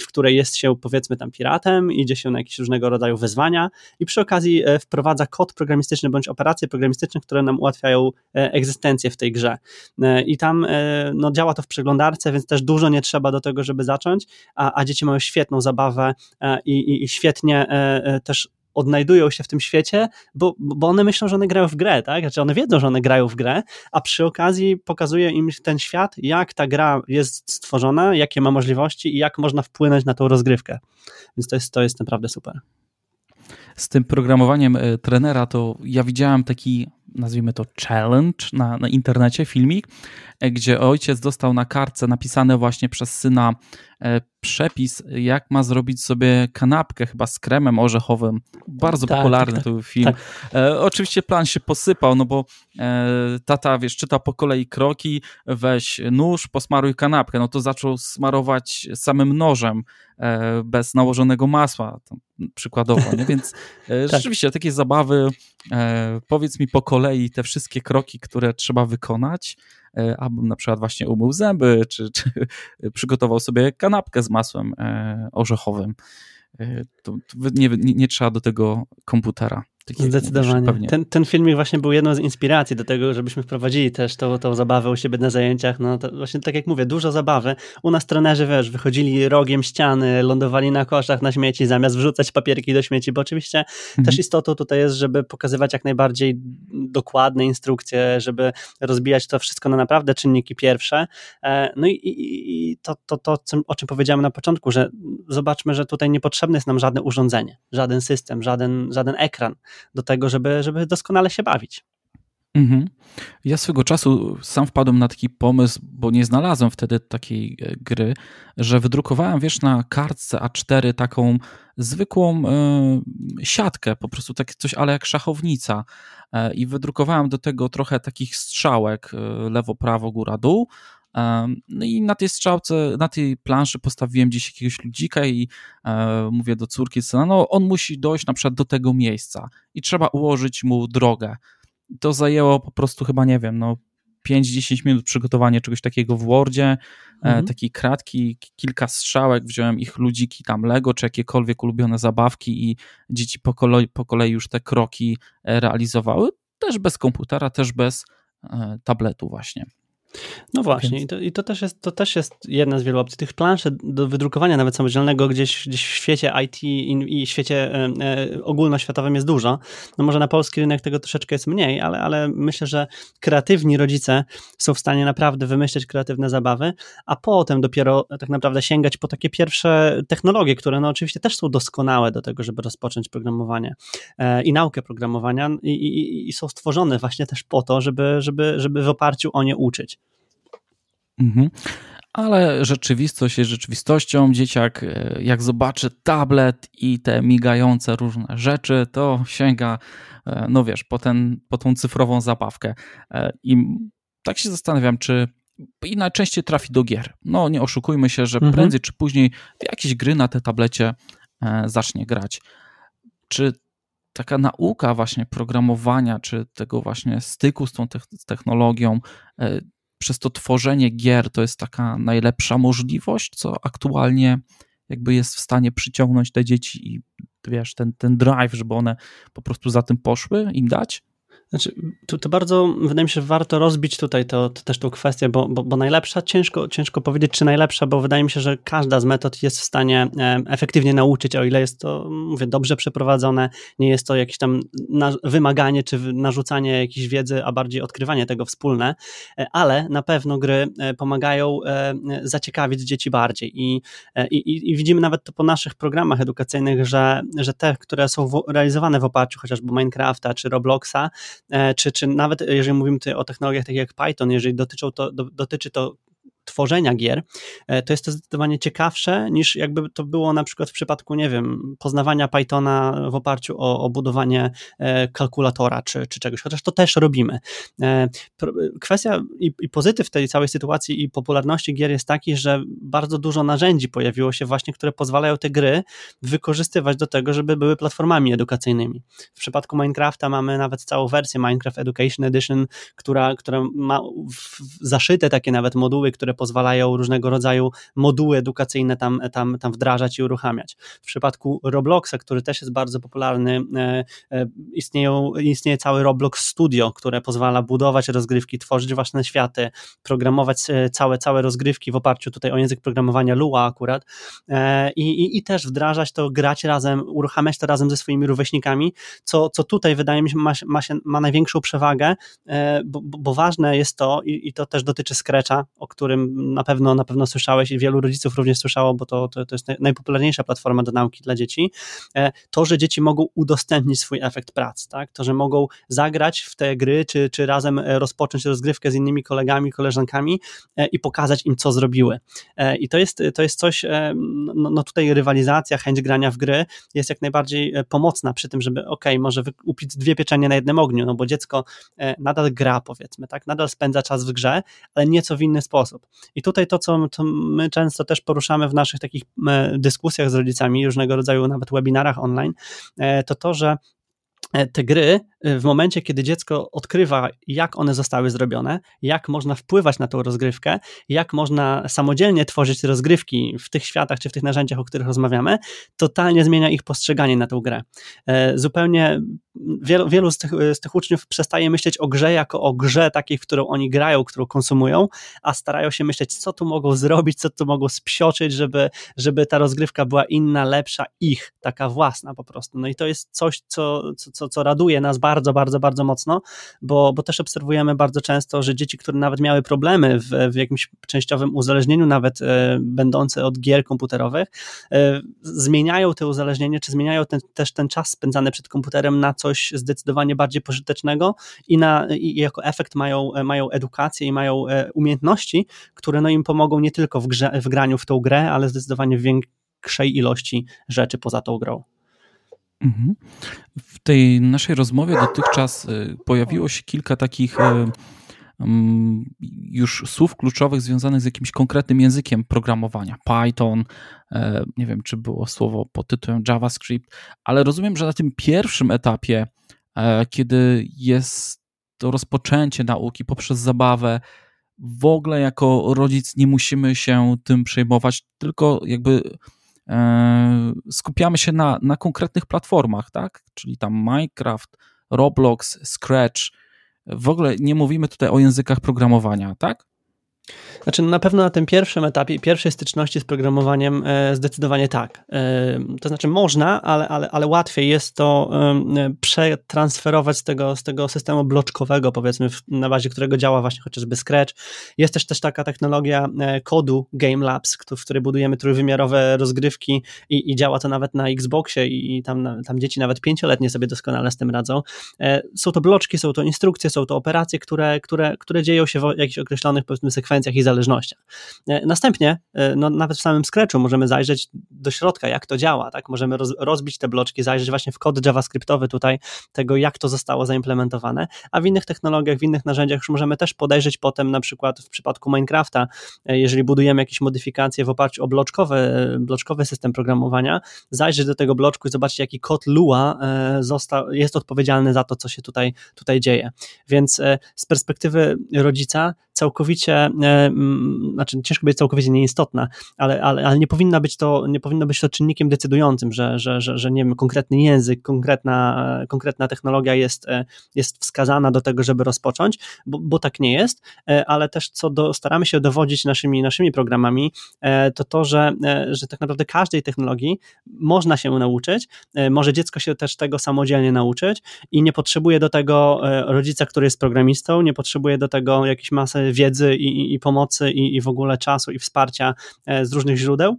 w której jest się powiedzmy tam piratem, idzie się na jakieś różnego rodzaju wyzwania i przy okazji wprowadza kod programistyczny bądź operacje programistyczne, które nam ułatwiają egzystencję w tej grze. E, I tam e, no, działa to w przeglądarce, więc też dużo nie trzeba do tego, żeby zacząć, a, a dzieci mają świetną zabawę e, i, i, i świetnie też odnajdują się w tym świecie, bo, bo one myślą, że one grają w grę, tak? Znaczy one wiedzą, że one grają w grę, a przy okazji pokazuje im ten świat, jak ta gra jest stworzona, jakie ma możliwości i jak można wpłynąć na tą rozgrywkę. Więc to jest, to jest naprawdę super z tym programowaniem trenera, to ja widziałem taki, nazwijmy to challenge na, na internecie, filmik, gdzie ojciec dostał na kartce napisane właśnie przez syna e, przepis, jak ma zrobić sobie kanapkę, chyba z kremem orzechowym. Bardzo tak, popularny tak, to był film. Tak. E, oczywiście plan się posypał, no bo e, tata, wiesz, czyta po kolei kroki, weź nóż, posmaruj kanapkę. No to zaczął smarować samym nożem, e, bez nałożonego masła, przykładowo, nie? Więc e, <laughs> tak. rzeczywiście takie zabawy, e, powiedz mi po kolei te wszystkie kroki, które trzeba wykonać, abym na przykład właśnie umył zęby, czy, czy <laughs> przygotował sobie kanapkę z masłem e, orzechowym. E, to nie, nie, nie trzeba do tego komputera. Zdecydowanie. ten, ten filmik właśnie był jedną z inspiracji do tego, żebyśmy wprowadzili też tą, tą zabawę u siebie na zajęciach. No to właśnie tak jak mówię, dużo zabawy. U nas trenerzy, wiesz, wychodzili rogiem ściany, lądowali na koszach na śmieci, zamiast wrzucać papierki do śmieci, bo oczywiście mhm. też istotą tutaj jest, żeby pokazywać jak najbardziej dokładne instrukcje, żeby rozbijać to wszystko na naprawdę czynniki pierwsze. E, no i, i, i to, to, to, o czym powiedziałem na początku, że zobaczmy, że tutaj niepotrzebne jest nam żadne urządzenie, żaden system, żaden, żaden ekran do tego, żeby, żeby doskonale się bawić. Mhm. Ja swego czasu sam wpadłem na taki pomysł, bo nie znalazłem wtedy takiej e, gry, że wydrukowałem, wiesz, na kartce A4 taką zwykłą y, siatkę, po prostu tak coś, ale jak szachownica. Y, I wydrukowałem do tego trochę takich strzałek, y, lewo, prawo, góra, dół. No i na tej strzałce, na tej planszy postawiłem gdzieś jakiegoś ludzika i e, mówię do córki syna, no on musi dojść na przykład do tego miejsca i trzeba ułożyć mu drogę. To zajęło po prostu chyba, nie wiem, no 5-10 minut przygotowanie czegoś takiego w Wordzie, e, mhm. takiej kratki, kilka strzałek, wziąłem ich ludziki tam Lego, czy jakiekolwiek ulubione zabawki i dzieci po kolei, po kolei już te kroki e, realizowały, też bez komputera, też bez tabletu właśnie. No właśnie, Więc... i, to, i to, też jest, to też jest jedna z wielu opcji. Tych planszy do wydrukowania nawet samodzielnego gdzieś, gdzieś w świecie IT i, i świecie e, e, ogólnoświatowym jest dużo. No może na polski rynek tego troszeczkę jest mniej, ale, ale myślę, że kreatywni rodzice są w stanie naprawdę wymyśleć kreatywne zabawy, a potem dopiero tak naprawdę sięgać po takie pierwsze technologie, które no oczywiście też są doskonałe do tego, żeby rozpocząć programowanie e, i naukę programowania i, i, i są stworzone właśnie też po to, żeby, żeby, żeby w oparciu o nie uczyć. Mhm. Ale rzeczywistość jest rzeczywistością. Dzieciak, e, jak zobaczy tablet i te migające różne rzeczy, to sięga, e, no wiesz, po, ten, po tą cyfrową zabawkę. E, I tak się zastanawiam, czy i najczęściej trafi do gier. No nie oszukujmy się, że mhm. prędzej czy później w jakieś gry na tej tablecie zacznie grać. Czy taka nauka właśnie programowania, czy tego właśnie styku z tą technologią przez to tworzenie gier to jest taka najlepsza możliwość, co aktualnie jakby jest w stanie przyciągnąć te dzieci i wiesz, ten, ten drive, żeby one po prostu za tym poszły, im dać? Znaczy, to, to, bardzo, wydaje mi się, warto rozbić tutaj to, to też tą kwestię, bo, bo, bo, najlepsza, ciężko, ciężko powiedzieć, czy najlepsza, bo wydaje mi się, że każda z metod jest w stanie efektywnie nauczyć, o ile jest to, mówię, dobrze przeprowadzone, nie jest to jakieś tam wymaganie, czy narzucanie jakiejś wiedzy, a bardziej odkrywanie tego wspólne, e, ale na pewno gry e, pomagają e, zaciekawić dzieci bardziej. I, i, i widzimy nawet to po naszych programach edukacyjnych, że, że te, które są realizowane w oparciu chociażby Minecrafta czy Robloxa, czy, czy nawet jeżeli mówimy tutaj o technologiach takich jak Python, jeżeli to, do, dotyczy to tworzenia gier, e, to jest to zdecydowanie ciekawsze niż jakby to było na przykład w przypadku, nie wiem, poznawania Pythona w oparciu o, o budowanie e, kalkulatora czy, czy czegoś, chociaż to też robimy. E, kwestia i, i pozytyw tej całej sytuacji i popularności gier jest taki, że bardzo dużo narzędzi pojawiło się właśnie, które pozwalają te gry wykorzystywać do tego, żeby były platformami edukacyjnymi. W przypadku Minecrafta mamy nawet całą wersję Minecraft Education Edition, która, która ma zaszyte takie nawet moduły, które pozwalają różnego rodzaju moduły edukacyjne tam, tam, tam wdrażać i uruchamiać. W przypadku Robloxa, który też jest bardzo popularny, e, e, istnieją, istnieje cały Roblox Studio, które pozwala budować rozgrywki, tworzyć własne światy, programować e, całe, całe rozgrywki w oparciu tutaj o język programowania Lua akurat i, i, i też wdrażać to, grać razem, uruchamiać to razem ze swoimi rówieśnikami, co, co tutaj wydaje mi się ma, ma, się, ma największą przewagę, bo, bo ważne jest to i, i to też dotyczy Scratcha, o którym na pewno, na pewno słyszałeś i wielu rodziców również słyszało, bo to, to, to jest najpopularniejsza platforma do nauki dla dzieci, e, to, że dzieci mogą udostępnić swój efekt pracy, tak? to, że mogą zagrać w te gry, czy, czy razem e, rozpocząć rozgrywkę z innymi kolegami, koleżankami e, i pokazać im, co zrobiły. I to jest, to jest coś, no, no tutaj rywalizacja, chęć grania w gry jest jak najbardziej pomocna przy tym, żeby ok, może upić dwie pieczenie na jednym ogniu, no bo dziecko nadal gra, powiedzmy, tak, nadal spędza czas w grze, ale nieco w inny sposób. I tutaj to, co my często też poruszamy w naszych takich dyskusjach z rodzicami, różnego rodzaju nawet webinarach online, e, to to, że e, te gry w momencie, kiedy dziecko odkrywa, jak one zostały zrobione, jak można wpływać na tą rozgrywkę, jak można samodzielnie tworzyć rozgrywki w tych światach czy w tych narzędziach, o których rozmawiamy, totalnie zmienia ich postrzeganie na tą grę. Zupełnie wielu, wielu z, tych, z tych uczniów przestaje myśleć o grze jako o grze takiej, w którą oni grają, którą konsumują, a starają się myśleć, co tu mogą zrobić, co tu mogą spsioczyć, żeby, żeby ta rozgrywka była inna, lepsza, ich, taka własna po prostu. No i to jest coś, co, co, co raduje nas bardzo, bardzo, bardzo mocno, bo, bo też obserwujemy bardzo często, że dzieci, które nawet miały problemy w, w jakimś częściowym uzależnieniu, nawet e, będące od gier komputerowych, e, zmieniają te uzależnienie, czy zmieniają ten, też ten czas spędzany przed komputerem na coś zdecydowanie bardziej pożytecznego i, na, i jako efekt mają, mają edukację i mają e, umiejętności, które no im pomogą nie tylko w, grze, w graniu w tą grę, ale zdecydowanie w większej ilości rzeczy poza tą grą. Mhm. W tej naszej rozmowie dotychczas e, pojawiło się kilka takich e, mm, już słów kluczowych związanych z jakimś konkretnym językiem programowania. Python, nie wiem, czy było słowo pod tytułem JavaScript, ale rozumiem, że na tym pierwszym etapie, kiedy jest to rozpoczęcie nauki poprzez zabawę, w ogóle jako rodzic nie musimy się tym przejmować, tylko jakby e, skupiamy się na, na konkretnych platformach, tak? Czyli tam Minecraft, Roblox, Scratch. W ogóle nie mówimy tutaj o językach programowania, tak? Znaczy, na pewno na tym pierwszym etapie, pierwszej styczności z programowaniem, e, zdecydowanie tak. E, to znaczy, można, ale, ale, ale łatwiej jest to e, przetransferować z tego, z tego systemu bloczkowego, powiedzmy, na bazie którego działa właśnie chociażby Scratch. Jest też, też taka technologia kodu Game Labs, w której budujemy trójwymiarowe rozgrywki i, i działa to nawet na Xboxie i tam, tam dzieci nawet pięcioletnie sobie doskonale z tym radzą. Są to bloczki, są to instrukcje, są to operacje, które, które, które dzieją się w jakichś określonych, powiedzmy, sekwencjach konsekwencjach i zależnościach. Następnie, no, nawet w samym Scratchu możemy zajrzeć do środka, jak to działa, tak? Możemy roz, rozbić te bloczki, zajrzeć właśnie w kod JavaScriptowy tutaj tego, jak to zostało zaimplementowane, a w innych technologiach, w innych narzędziach już możemy też podejrzeć potem, na przykład w przypadku Minecrafta, jeżeli budujemy jakieś modyfikacje w oparciu o bloczkowy, bloczkowy system programowania, zajrzeć do tego bloczku i zobaczyć, jaki kod Lua został, jest odpowiedzialny za to, co się tutaj, tutaj dzieje. Więc z perspektywy rodzica całkowicie, znaczy ciężko być całkowicie nieistotna, ale, ale, ale nie, powinna być to, nie powinno być to czynnikiem decydującym, że, że, że, że nie wiem, konkretny język, konkretna, konkretna technologia jest, jest wskazana do tego, żeby rozpocząć, bo, bo tak nie jest, ale też co do, staramy się dowodzić naszymi, naszymi programami, to to, że, że tak naprawdę każdej technologii można się nauczyć, może dziecko się też tego samodzielnie nauczyć i nie potrzebuje do tego rodzica, który jest programistą, nie potrzebuje do tego jakiejś masy wiedzy i, i pomocy i, i w ogóle czasu i wsparcia e, z różnych źródeł,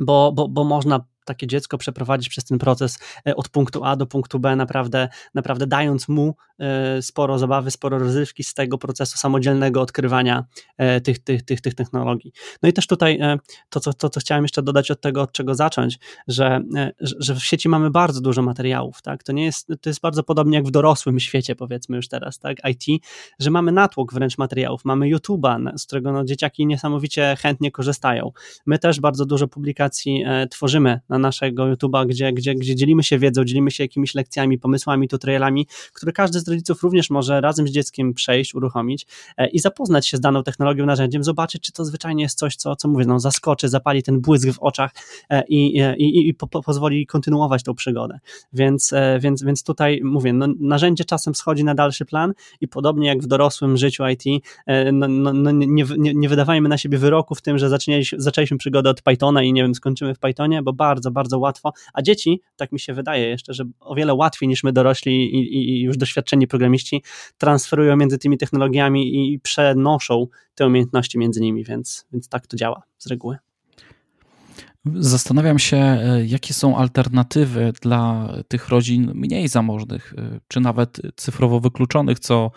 bo, bo, bo można takie dziecko przeprowadzić przez ten proces e, od punktu A do punktu B, naprawdę, naprawdę dając mu e, sporo zabawy, sporo rozrywki z tego procesu samodzielnego odkrywania e, tych, tych, tych, tych technologii. No i też tutaj to co, to, co chciałem jeszcze dodać od tego, od czego zacząć, że, że w sieci mamy bardzo dużo materiałów, tak? To nie jest, to jest bardzo podobnie jak w dorosłym świecie, powiedzmy już teraz, tak? IT, że mamy natłok wręcz materiałów, mamy YouTube'a, z którego no, dzieciaki niesamowicie chętnie korzystają. My też bardzo dużo publikacji tworzymy na naszego YouTube'a, gdzie, gdzie, gdzie dzielimy się wiedzą, dzielimy się jakimiś lekcjami, pomysłami, tutorialami, które każdy z rodziców również może razem z dzieckiem przejść, uruchomić e, i zapoznać się z daną technologią, narzędziem, zobaczyć, czy to zwyczajnie jest coś, co, co mówię, no, zaskoczy, zapali ten błysk w oczach e, i, i, i po, po, pozwoli kontynuować tą przygodę. Więc, e, więc, więc tutaj mówię, no, narzędzie czasem schodzi na dalszy plan i podobnie jak w dorosłym życiu IT, no, no, no nie, nie, nie wydawajmy na siebie wyroku w tym, że zaczęliśmy, zaczęliśmy przygodę od Pythona i nie wiem, skończymy w Pythonie, bo bardzo, bardzo łatwo, a dzieci, tak mi się wydaje jeszcze, że o wiele łatwiej niż my dorośli i, i, już doświadczeni programiści transferują między tymi technologiami i przenoszą te umiejętności między nimi, więc, więc tak to działa z reguły. Zastanawiam się, e, jakie są alternatywy dla tych rodzin mniej zamożnych, e, czy nawet cyfrowo wykluczonych, co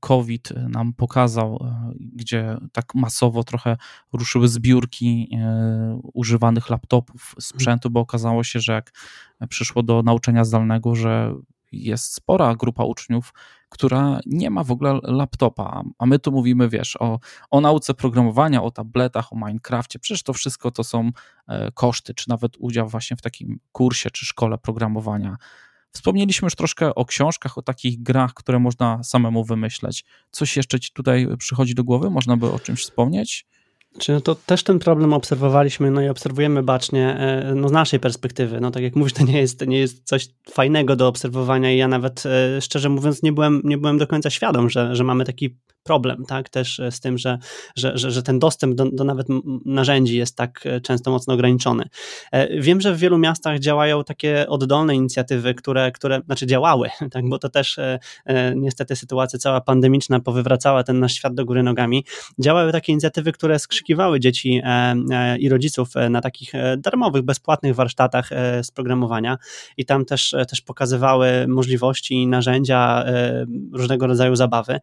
COVID nam pokazał, e, gdzie tak masowo trochę ruszyły zbiórki e, używanych laptopów, sprzętu, bo okazało się, że jak przyszło do nauczania zdalnego, że jest spora grupa uczniów, która nie ma w ogóle laptopa, a my tu mówimy, wiesz, o, o nauce programowania, o tabletach, o Minecrafcie, przecież to wszystko to są koszty, czy nawet udział właśnie w takim kursie czy szkole programowania Wspomnieliśmy już troszkę o książkach, o takich grach, które można samemu wymyśleć. Coś jeszcze ci tutaj przychodzi do głowy? Można by o czymś wspomnieć? Czy no to też ten problem obserwowaliśmy, no i obserwujemy bacznie e, no z naszej perspektywy. No tak jak mówisz, to nie jest, nie jest coś fajnego do obserwowania i ja nawet e, szczerze mówiąc nie byłem, nie byłem do końca świadom, że, że mamy taki problem, tak, też e, z tym, że, że, że, że ten dostęp do, do nawet narzędzi jest tak e, często mocno ograniczony. E, wiem, że w wielu miastach działają takie oddolne inicjatywy, które, które znaczy działały, <laughs> tak, bo to też niestety sytuacja cała pandemiczna powywracała ten nasz świat do góry nogami. Działały takie inicjatywy, które skrzykiwały dzieci i rodziców na takich darmowych, bezpłatnych warsztatach z programowania i tam też, też pokazywały możliwości i narzędzia różnego rodzaju zabawy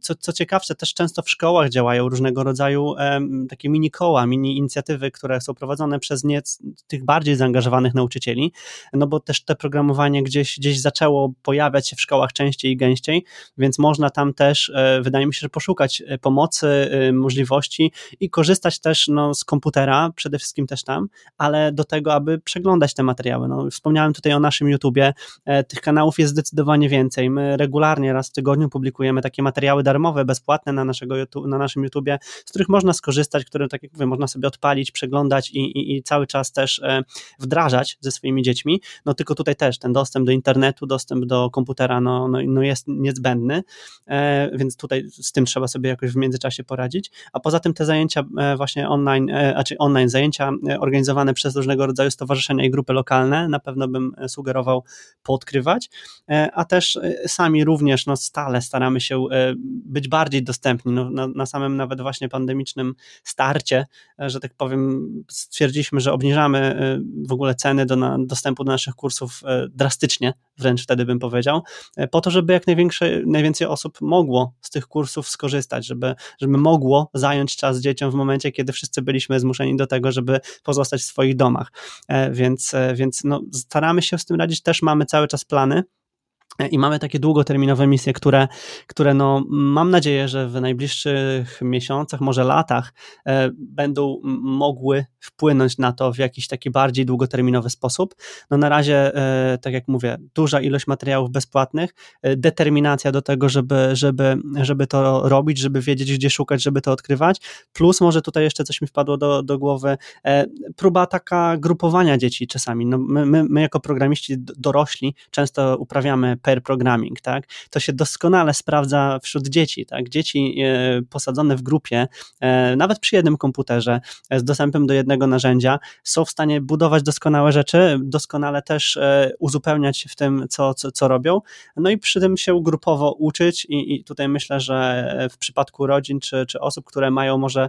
co, co ciekawsze, też często w szkołach działają różnego rodzaju um, takie mini koła, mini inicjatywy, które są prowadzone przez nie, tych bardziej zaangażowanych nauczycieli, no bo też te programowanie gdzieś, gdzieś zaczęło pojawiać się w szkołach częściej i gęściej, więc można tam też, e, wydaje mi się, że poszukać e, pomocy, e, możliwości i korzystać też no, z komputera, przede wszystkim też tam, ale do tego, aby przeglądać te materiały. No, wspomniałem tutaj o naszym YouTubie, tych kanałów jest zdecydowanie więcej. My regularnie raz w tygodniu publikujemy takie materiały darmowe, bezpłatne na, naszego YouTube, na naszym YouTubie, z których można skorzystać, które, tak jak mówię, można sobie odpalić, przeglądać i, i, i cały czas też e, wdrażać ze swoimi dziećmi. No tylko tutaj też ten dostęp do internetu, dostęp do komputera no, no, no jest niezbędny, e, więc tutaj z tym trzeba sobie jakoś w międzyczasie poradzić. A poza tym te zajęcia e, właśnie online, znaczy online zajęcia organizowane przez różnego rodzaju stowarzyszenia i grupy lokalne, na pewno bym sugerował podkrywać, a też sami również no, stale staramy się być bardziej dostępni. No, na, na samym nawet właśnie pandemicznym starcie, że tak powiem, stwierdziliśmy, że obniżamy w ogóle ceny do na, dostępu do naszych kursów drastycznie, wręcz wtedy bym powiedział, po to, żeby jak największe, najwięcej osób mogło z tych kursów skorzystać, żeby, żeby mogło zająć czas dzieciom w momencie, kiedy wszyscy byliśmy zmuszeni do tego, żeby pozostać w swoich domach. Więc, więc no, staramy się z tym radzić, też mamy cały czas plany i mamy takie długoterminowe misje, które, które no, mam nadzieję, że w najbliższych miesiącach, może latach e, będą mogły wpłynąć na to w jakiś taki bardziej długoterminowy sposób. No na razie, e, tak jak mówię, duża ilość materiałów bezpłatnych, e, determinacja do tego, żeby, żeby, żeby to robić, żeby wiedzieć, gdzie szukać, żeby to odkrywać. Plus może tutaj jeszcze coś mi wpadło do, do głowy, e, próba taka grupowania dzieci czasami. No my, my, my jako programiści dorośli często uprawiamy pair programming, tak? To się doskonale sprawdza wśród dzieci, tak? Dzieci e, posadzone w grupie, e, nawet przy jednym komputerze, e, z dostępem do jednego narzędzia, są w stanie budować doskonałe rzeczy, doskonale też uzupełniać w tym, co, co, co robią, no i przy tym się grupowo uczyć i, i tutaj myślę, że w przypadku rodzin czy, czy osób, które mają może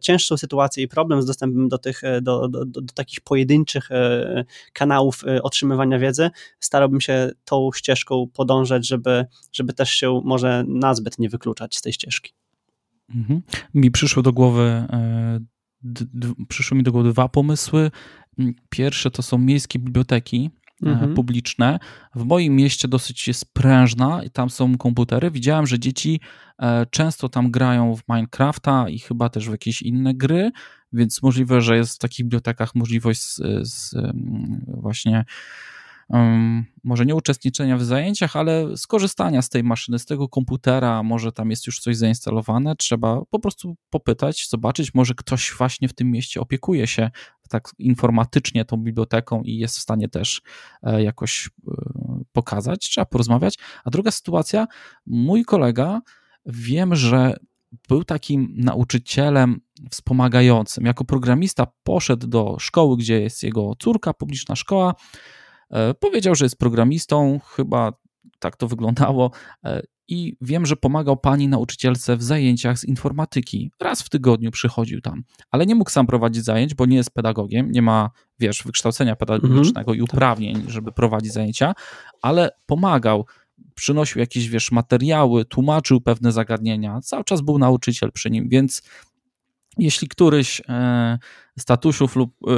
cięższą sytuację i problem z dostępem do tych, do, do, do, do takich pojedynczych kanałów otrzymywania wiedzy, starałbym się tą ścieżką ścieżką podążać, żeby, żeby też się może nazbyt nie wykluczać z tej ścieżki. Mhm. Mi przyszły do głowy e, przyszły mi do głowy dwa pomysły. Mm, pierwsze to są miejskie biblioteki, e, mhm. publiczne. W moim mieście dosyć jest prężna i tam są komputery. Widziałem, że dzieci e, często tam grają w Minecrafta i chyba też w jakieś inne gry, więc możliwe, że jest w takich bibliotekach możliwość z, z właśnie um, może nie uczestniczenia w zajęciach, ale skorzystania z tej maszyny, z tego komputera, może tam jest już coś zainstalowane, trzeba po prostu popytać, zobaczyć, może ktoś właśnie w tym mieście opiekuje się tak informatycznie tą biblioteką i jest w stanie też e, jakoś e, pokazać, trzeba porozmawiać. A druga sytuacja, mój kolega, wiem, że był takim nauczycielem wspomagającym. Jako programista poszedł do szkoły, gdzie jest jego córka, publiczna szkoła, powiedział, że jest programistą, chyba tak to wyglądało. E, I wiem, że pomagał pani nauczycielce w zajęciach z informatyki. Raz w tygodniu przychodził tam, ale nie mógł sam prowadzić zajęć, bo nie jest pedagogiem, nie ma, wiesz, wykształcenia pedagogicznego mhm, i uprawnień, tak. żeby prowadzić zajęcia, ale pomagał przynosił jakieś, wiesz, materiały, tłumaczył pewne zagadnienia, cały czas był nauczyciel przy nim, więc jeśli któryś e, statusiów lub e,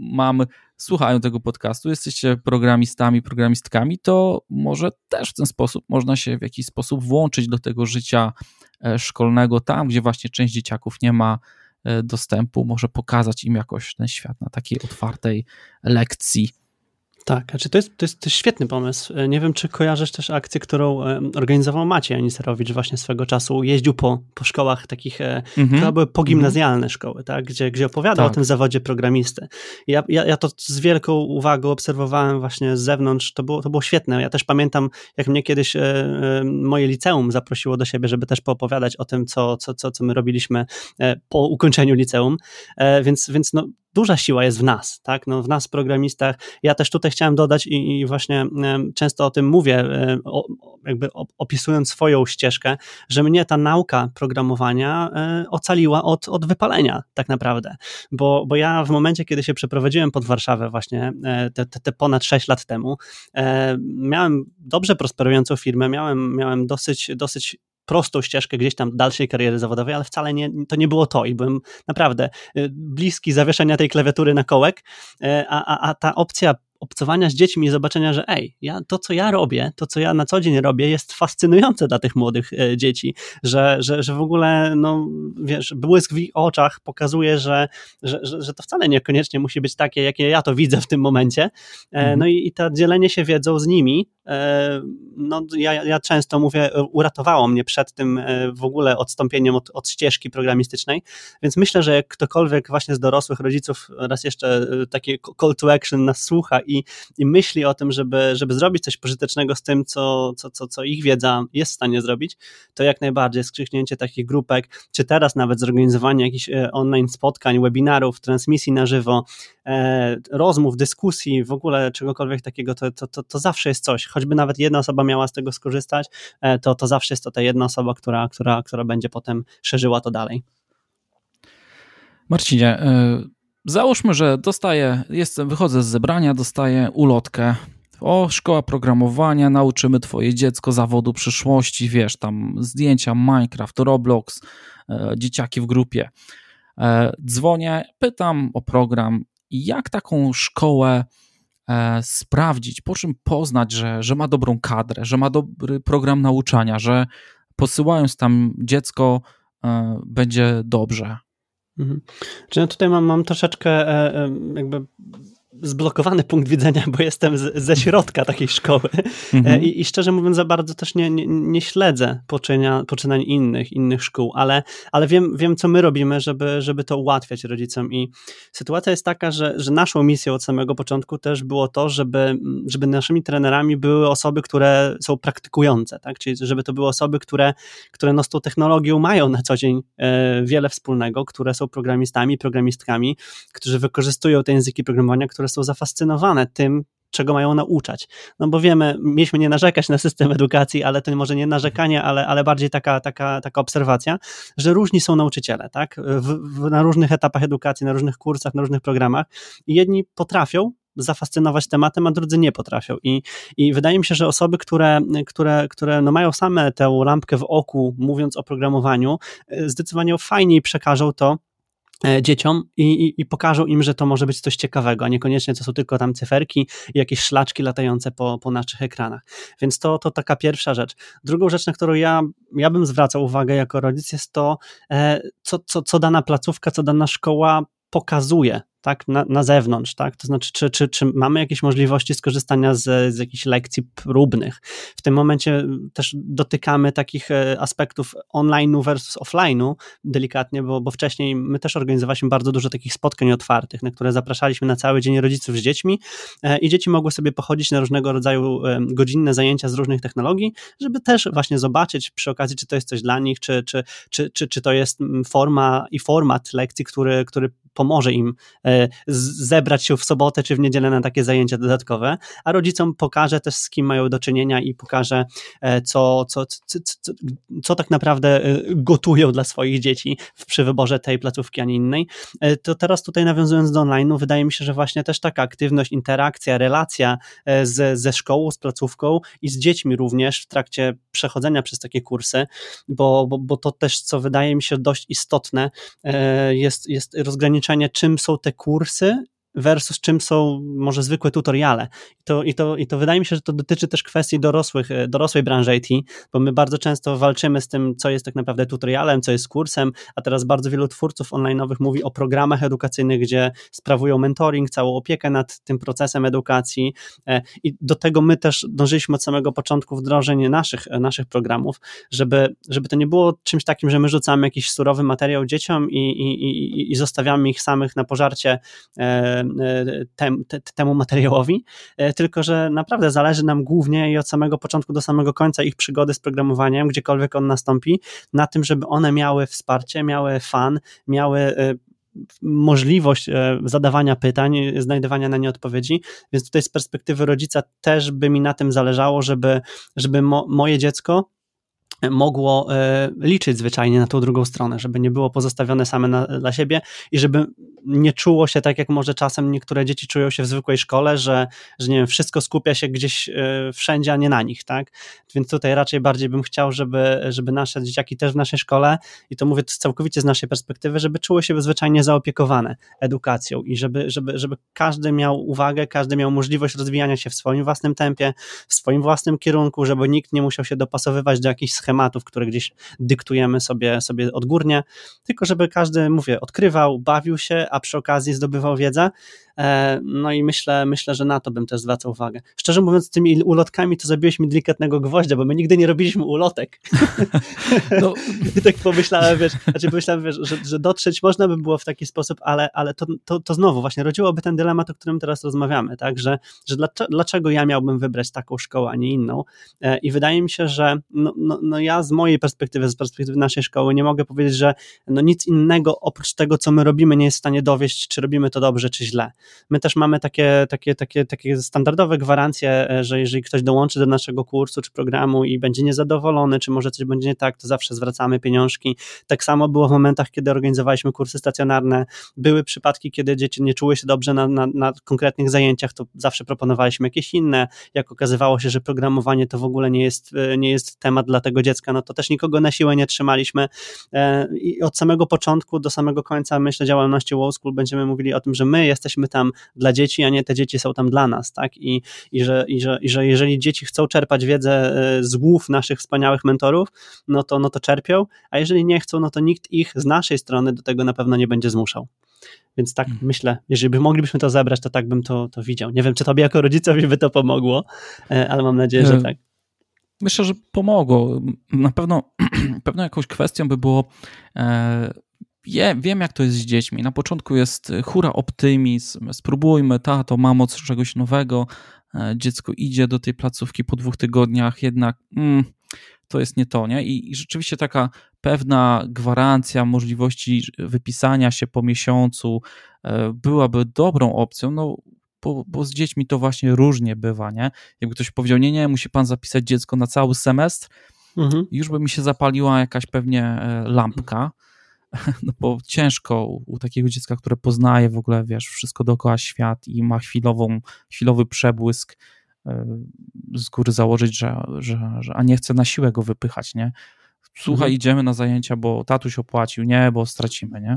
mam słuchają tego podcastu, jesteście programistami, programistkami, to może też w ten sposób można się w jakiś sposób włączyć do tego życia e, szkolnego, tam gdzie właśnie część dzieciaków nie ma dostępu, może pokazać im jakoś ten świat na takiej otwartej lekcji tak, znaczy to jest, to, jest, to jest świetny pomysł. Nie wiem, czy kojarzysz też akcję, którą organizował Maciej Aniserowicz właśnie swego czasu. Jeździł po, po szkołach takich, e, mhm. chyba były pogimnazjalne mhm. szkoły, tak? gdzie, gdzie opowiadał tak. o tym zawodzie programisty. Ja, ja, ja to z wielką uwagą obserwowałem właśnie z zewnątrz. To było, to było świetne. Ja też pamiętam, jak mnie kiedyś e, e, moje liceum zaprosiło do siebie, żeby też poopowiadać o tym, co, co, co, co my robiliśmy e, po ukończeniu liceum. E, więc, więc no, duża siła jest w nas, tak? No, w nas, programistach. Ja też tutaj chciałem dodać i, i właśnie często o tym mówię, e, o, jakby opisując swoją ścieżkę, że mnie ta nauka programowania e, ocaliła od, od wypalenia, tak naprawdę. Bo, bo ja w momencie, kiedy się przeprowadziłem pod Warszawę, właśnie e, te, te, te ponad 6 lat temu, miałem dobrze prosperującą firmę, miałem, miałem dosyć, dosyć prostą ścieżkę gdzieś tam dalszej kariery zawodowej, ale wcale nie, to nie było to i byłem naprawdę y, bliski zawieszenia tej klawiatury na kołek, y, a, a, a ta opcja obcowania z dziećmi i zobaczenia, że ej, ja, to co ja robię, to co ja na co dzień robię jest fascynujące dla tych młodych e, dzieci, że, że, że w ogóle, no wiesz, błysk w ich oczach pokazuje, że, że, że, to wcale niekoniecznie musi być takie, jakie ja to widzę w tym momencie. E, mhm. No i, i to dzielenie się wiedzą z nimi, e, no ja, ja często mówię, uratowało mnie przed tym w ogóle odstąpieniem od, od ścieżki programistycznej, więc myślę, że jak ktokolwiek właśnie z dorosłych rodziców raz jeszcze takie call to action nas słucha i, i myśli o tym, żeby, żeby zrobić coś pożytecznego z tym, co, co, co, co ich wiedza jest w stanie zrobić, to jak najbardziej skrzyknięcie takich grupek, czy teraz nawet zorganizowanie jakichś e, online spotkań, webinarów, transmisji na żywo, e, rozmów, dyskusji, w ogóle czegokolwiek takiego, to, to, to, to zawsze jest coś. Choćby nawet jedna osoba miała z tego skorzystać, e, to, to zawsze jest to ta jedna osoba, która, która, która będzie potem szerzyła to dalej. Marcinie, e, załóżmy, że dostaję, jestem, wychodzę z zebrania, dostaję ulotkę. O, szkoła programowania, nauczymy twoje dziecko zawodu przyszłości, wiesz, tam zdjęcia, Minecraft, Roblox, e, dzieciaki w grupie. E, dzwonię, pytam o program jak taką szkołę sprawdzić, po czym poznać, że, że ma dobrą kadrę, że ma dobry program nauczania, że posyłając tam dziecko będzie dobrze. Mhm. Czy ja tutaj mam, mam troszeczkę e, e, jakby zblokowany punkt widzenia, bo jestem z, ze środka takiej szkoły mhm. I, I, szczerze mówiąc za bardzo też nie, nie, nie śledzę poczynia, poczynań innych, innych szkół, ale, ale wiem, wiem, co my robimy, żeby, żeby to ułatwiać rodzicom i sytuacja jest taka, że, że naszą misją od samego początku też było to, żeby, żeby naszymi trenerami były osoby, które są praktykujące, tak? czyli żeby to były osoby, które, które no z tą technologią mają na co dzień e, wiele wspólnego, które są programistami, programistkami, którzy wykorzystują te języki programowania, które są zafascynowane tym, czego mają nauczać. No bo wiemy, mieliśmy nie narzekać na system edukacji, ale to może nie narzekanie, ale, ale bardziej taka, taka, taka obserwacja, że różni są nauczyciele, tak? W, w, na różnych etapach edukacji, na różnych kursach, na różnych programach i jedni potrafią zafascynować tematem, a drudzy nie potrafią. I, i wydaje mi się, że osoby, które, które, które no mają same tę lampkę w oku, mówiąc o programowaniu, zdecydowanie fajniej przekażą to E, dzieciom i, i, i, pokażą im, że to może być coś ciekawego, a niekoniecznie to są tylko tam cyferki i jakieś szlaczki latające po, po naszych ekranach. Więc to, to taka pierwsza rzecz. Drugą rzecz, na którą ja, ja bym zwracał uwagę jako rodzic, jest to, e, co, co, co dana placówka, co dana szkoła pokazuje tak, na, na zewnątrz, tak? To znaczy, czy, czy, czy mamy jakieś możliwości skorzystania z, z jakichś lekcji próbnych. W tym momencie też dotykamy takich e, aspektów online'u versus offline'u delikatnie, bo, bo wcześniej my też organizowaliśmy bardzo dużo takich spotkań otwartych, na które zapraszaliśmy na cały dzień rodziców z dziećmi e, i dzieci mogły sobie pochodzić na różnego rodzaju godzinne zajęcia z różnych technologii, żeby też właśnie zobaczyć przy okazji, czy to jest coś dla nich, czy, czy, czy, czy, czy to jest forma i format lekcji, który, który pomoże im e, zebrać się w sobotę czy w niedzielę na takie zajęcia dodatkowe, a rodzicom pokaże też z kim mają do czynienia i pokaże e, co, co, co, co, co tak naprawdę e, gotują dla swoich dzieci przy wyborze tej placówki, a nie innej. To teraz tutaj nawiązując do online'u, wydaje mi się, że właśnie też taka aktywność, interakcja, relacja z, ze szkołą, z placówką i z dziećmi również w trakcie przechodzenia przez takie kursy, bo, bo, bo to też, co wydaje mi się dość istotne, jest, jest rozgraniczenie ograniczenie, czym są te kursy versus czym są może zwykłe tutoriale. I to, i, to, I to wydaje mi się, że to dotyczy też kwestii dorosłych, e, dorosłej branży IT, bo my bardzo często walczymy z tym, co jest tak naprawdę tutorialem, co jest kursem, a teraz bardzo wielu twórców online'owych mówi o programach edukacyjnych, gdzie sprawują mentoring, całą opiekę nad tym procesem edukacji e, i do tego my też dążyliśmy od samego początku wdrożeń naszych, naszych programów, żeby, żeby to nie było czymś takim, że my rzucamy jakiś surowy materiał dzieciom i, i, i, i zostawiamy ich samych na pożarcie e, tem, te, temu materiałowi, e, tylko że naprawdę zależy nam głównie i od samego początku do samego końca ich przygody z programowaniem, gdziekolwiek on nastąpi, na tym, żeby one miały wsparcie, miały fan, miały e, możliwość e, zadawania pytań, znajdywania na nie odpowiedzi, więc tutaj z perspektywy rodzica też by mi na tym zależało, żeby, żeby mo, moje dziecko mogło liczyć zwyczajnie na tą drugą stronę, żeby nie było pozostawione same na, dla siebie i żeby nie czuło się tak, jak może czasem niektóre dzieci czują się w zwykłej szkole, że, że nie wiem, wszystko skupia się gdzieś e, wszędzie, a nie na nich, tak? Więc tutaj raczej bardziej bym chciał, żeby, żeby nasze dzieciaki też w naszej szkole, i to mówię całkowicie z naszej perspektywy, żeby czuły się zwyczajnie zaopiekowane edukacją i żeby, żeby, żeby każdy miał uwagę, każdy miał możliwość rozwijania się w swoim własnym tempie, w swoim własnym kierunku, żeby nikt nie musiał się dopasowywać do jakichś schematów, które gdzieś dyktujemy sobie, sobie odgórnie, tylko żeby każdy, mówię, odkrywał, bawił się, a przy okazji zdobywał wiedzę. E, no i myślę, myślę, że na to bym też zwracał uwagę. Szczerze mówiąc, tymi ulotkami to zabiłeś mi delikatnego gwoździa, bo my nigdy nie robiliśmy ulotek. <laughs> No. <laughs> I tak pomyślałem, wiesz, znaczy pomyślałem, wiesz, że, że dotrzeć można by było w taki sposób, ale, ale to, to, to znowu właśnie rodziłoby ten dylemat, o którym teraz rozmawiamy, tak, że, że dlaczego ja miałbym wybrać taką szkołę, a nie inną e, i wydaje mi się, że no, no, no ja z mojej perspektywy, z perspektywy naszej szkoły nie mogę powiedzieć, że no nic innego oprócz tego, co my robimy, nie jest w stanie dowieść, czy robimy to dobrze, czy źle. My też mamy takie, takie, takie, takie standardowe gwarancje, e, że jeżeli ktoś dołączy do naszego kursu czy programu i będzie niezadowolony, czy może coś będzie nie tak, to zawsze zwracamy pieniążki. Tak samo było w momentach, kiedy organizowaliśmy kursy stacjonarne. Były przypadki, kiedy dzieci nie czuły się dobrze na, na, na konkretnych zajęciach, to zawsze proponowaliśmy jakieś inne. Jak okazywało się, że programowanie to w ogóle nie jest, e, nie jest temat dla tego dziecka, no to też nikogo na siłę nie trzymaliśmy. E, I od samego początku do samego końca, myślę, działalności Wall School będziemy mówili o tym, że my jesteśmy tam dla dzieci, a nie te dzieci są tam dla nas, tak? I, i, że, i, że, i że jeżeli dzieci chcą czerpać wiedzę e, z głów naszych wspaniałych mentorów, no to, no to czerpią, a jeżeli nie chcą, no to nikt ich z naszej strony do tego na pewno nie będzie zmuszał. Więc tak hmm. myślę, jeżeli by moglibyśmy to zebrać, to tak bym to, to widział. Nie wiem, czy tobie jako rodzicowi by to pomogło, e, ale mam nadzieję, że tak. Myślę, że pomogło. Na pewno, <clears throat> pewną jakąś kwestią by było e, Wiem, wiem, jak to jest z dziećmi. Na początku jest hura optymizm, spróbujmy, tato, mamo, czegoś nowego. E, dziecko idzie do tej placówki po dwóch tygodniach, jednak mm, to jest nie to, nie? I, I, rzeczywiście taka pewna gwarancja możliwości wypisania się po miesiącu e, byłaby dobrą opcją, no bo, bo, z dziećmi to właśnie różnie bywa, nie? Jakby ktoś powiedział, nie, nie, musi pan zapisać dziecko na cały semestr, mhm. już by mi się zapaliła jakaś pewnie lampka. <laughs> no bo ciężko u, takiego dziecka, które poznaje w ogóle, wiesz, wszystko dookoła świat i ma chwilową, chwilowy przebłysk, e, z góry założyć, że, że, że a nie chce na siłę go wypychać, nie? Słuchaj, mhm. idziemy na zajęcia, bo tatuś opłacił, nie, bo stracimy, nie?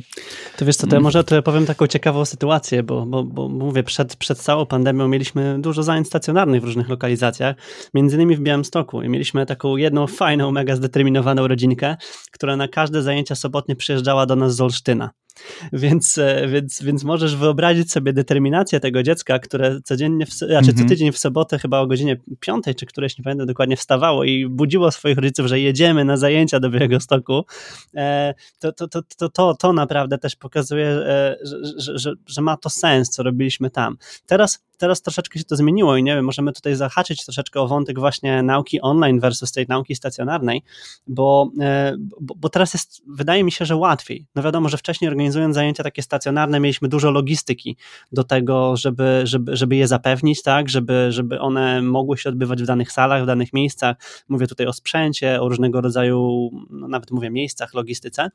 To wiesz co, to ja mm. może to ja powiem taką ciekawą sytuację, bo, bo, bo mówię, przed, przed całą pandemią mieliśmy dużo zajęć stacjonarnych w różnych lokalizacjach, między innymi w Białymstoku i mieliśmy taką jedną fajną, mega zdeterminowaną rodzinkę, która na każde zajęcia sobotnie przyjeżdżała do nas z Olsztyna. <laughs> Więc, e, więc, więc możesz wyobrazić sobie determinację tego dziecka, które codziennie, w, znaczy co mhm. tydzień w sobotę chyba o godzinie piątej czy któreś, nie pamiętam dokładnie, wstawało i budziło swoich rodziców, że jedziemy na zajęcia do Białego Stoku. E, to, to, to, to, to, to naprawdę też pokazuje, e, że, że, że ma to sens, co robiliśmy tam. Teraz teraz troszeczkę się to zmieniło i nie wiem, możemy tutaj zahaczyć troszeczkę o wątek właśnie nauki online versus tej nauki stacjonarnej, bo, e, bo, bo, teraz jest, wydaje mi się, że łatwiej. No wiadomo, że wcześniej organizując zajęcia takie stacjonarne mieliśmy dużo logistyki do tego, żeby, żeby, żeby je zapewnić, tak, żeby, żeby one mogły się odbywać w danych salach, w danych miejscach. Mówię tutaj o sprzęcie, o różnego rodzaju, no nawet mówię miejscach, logistyce.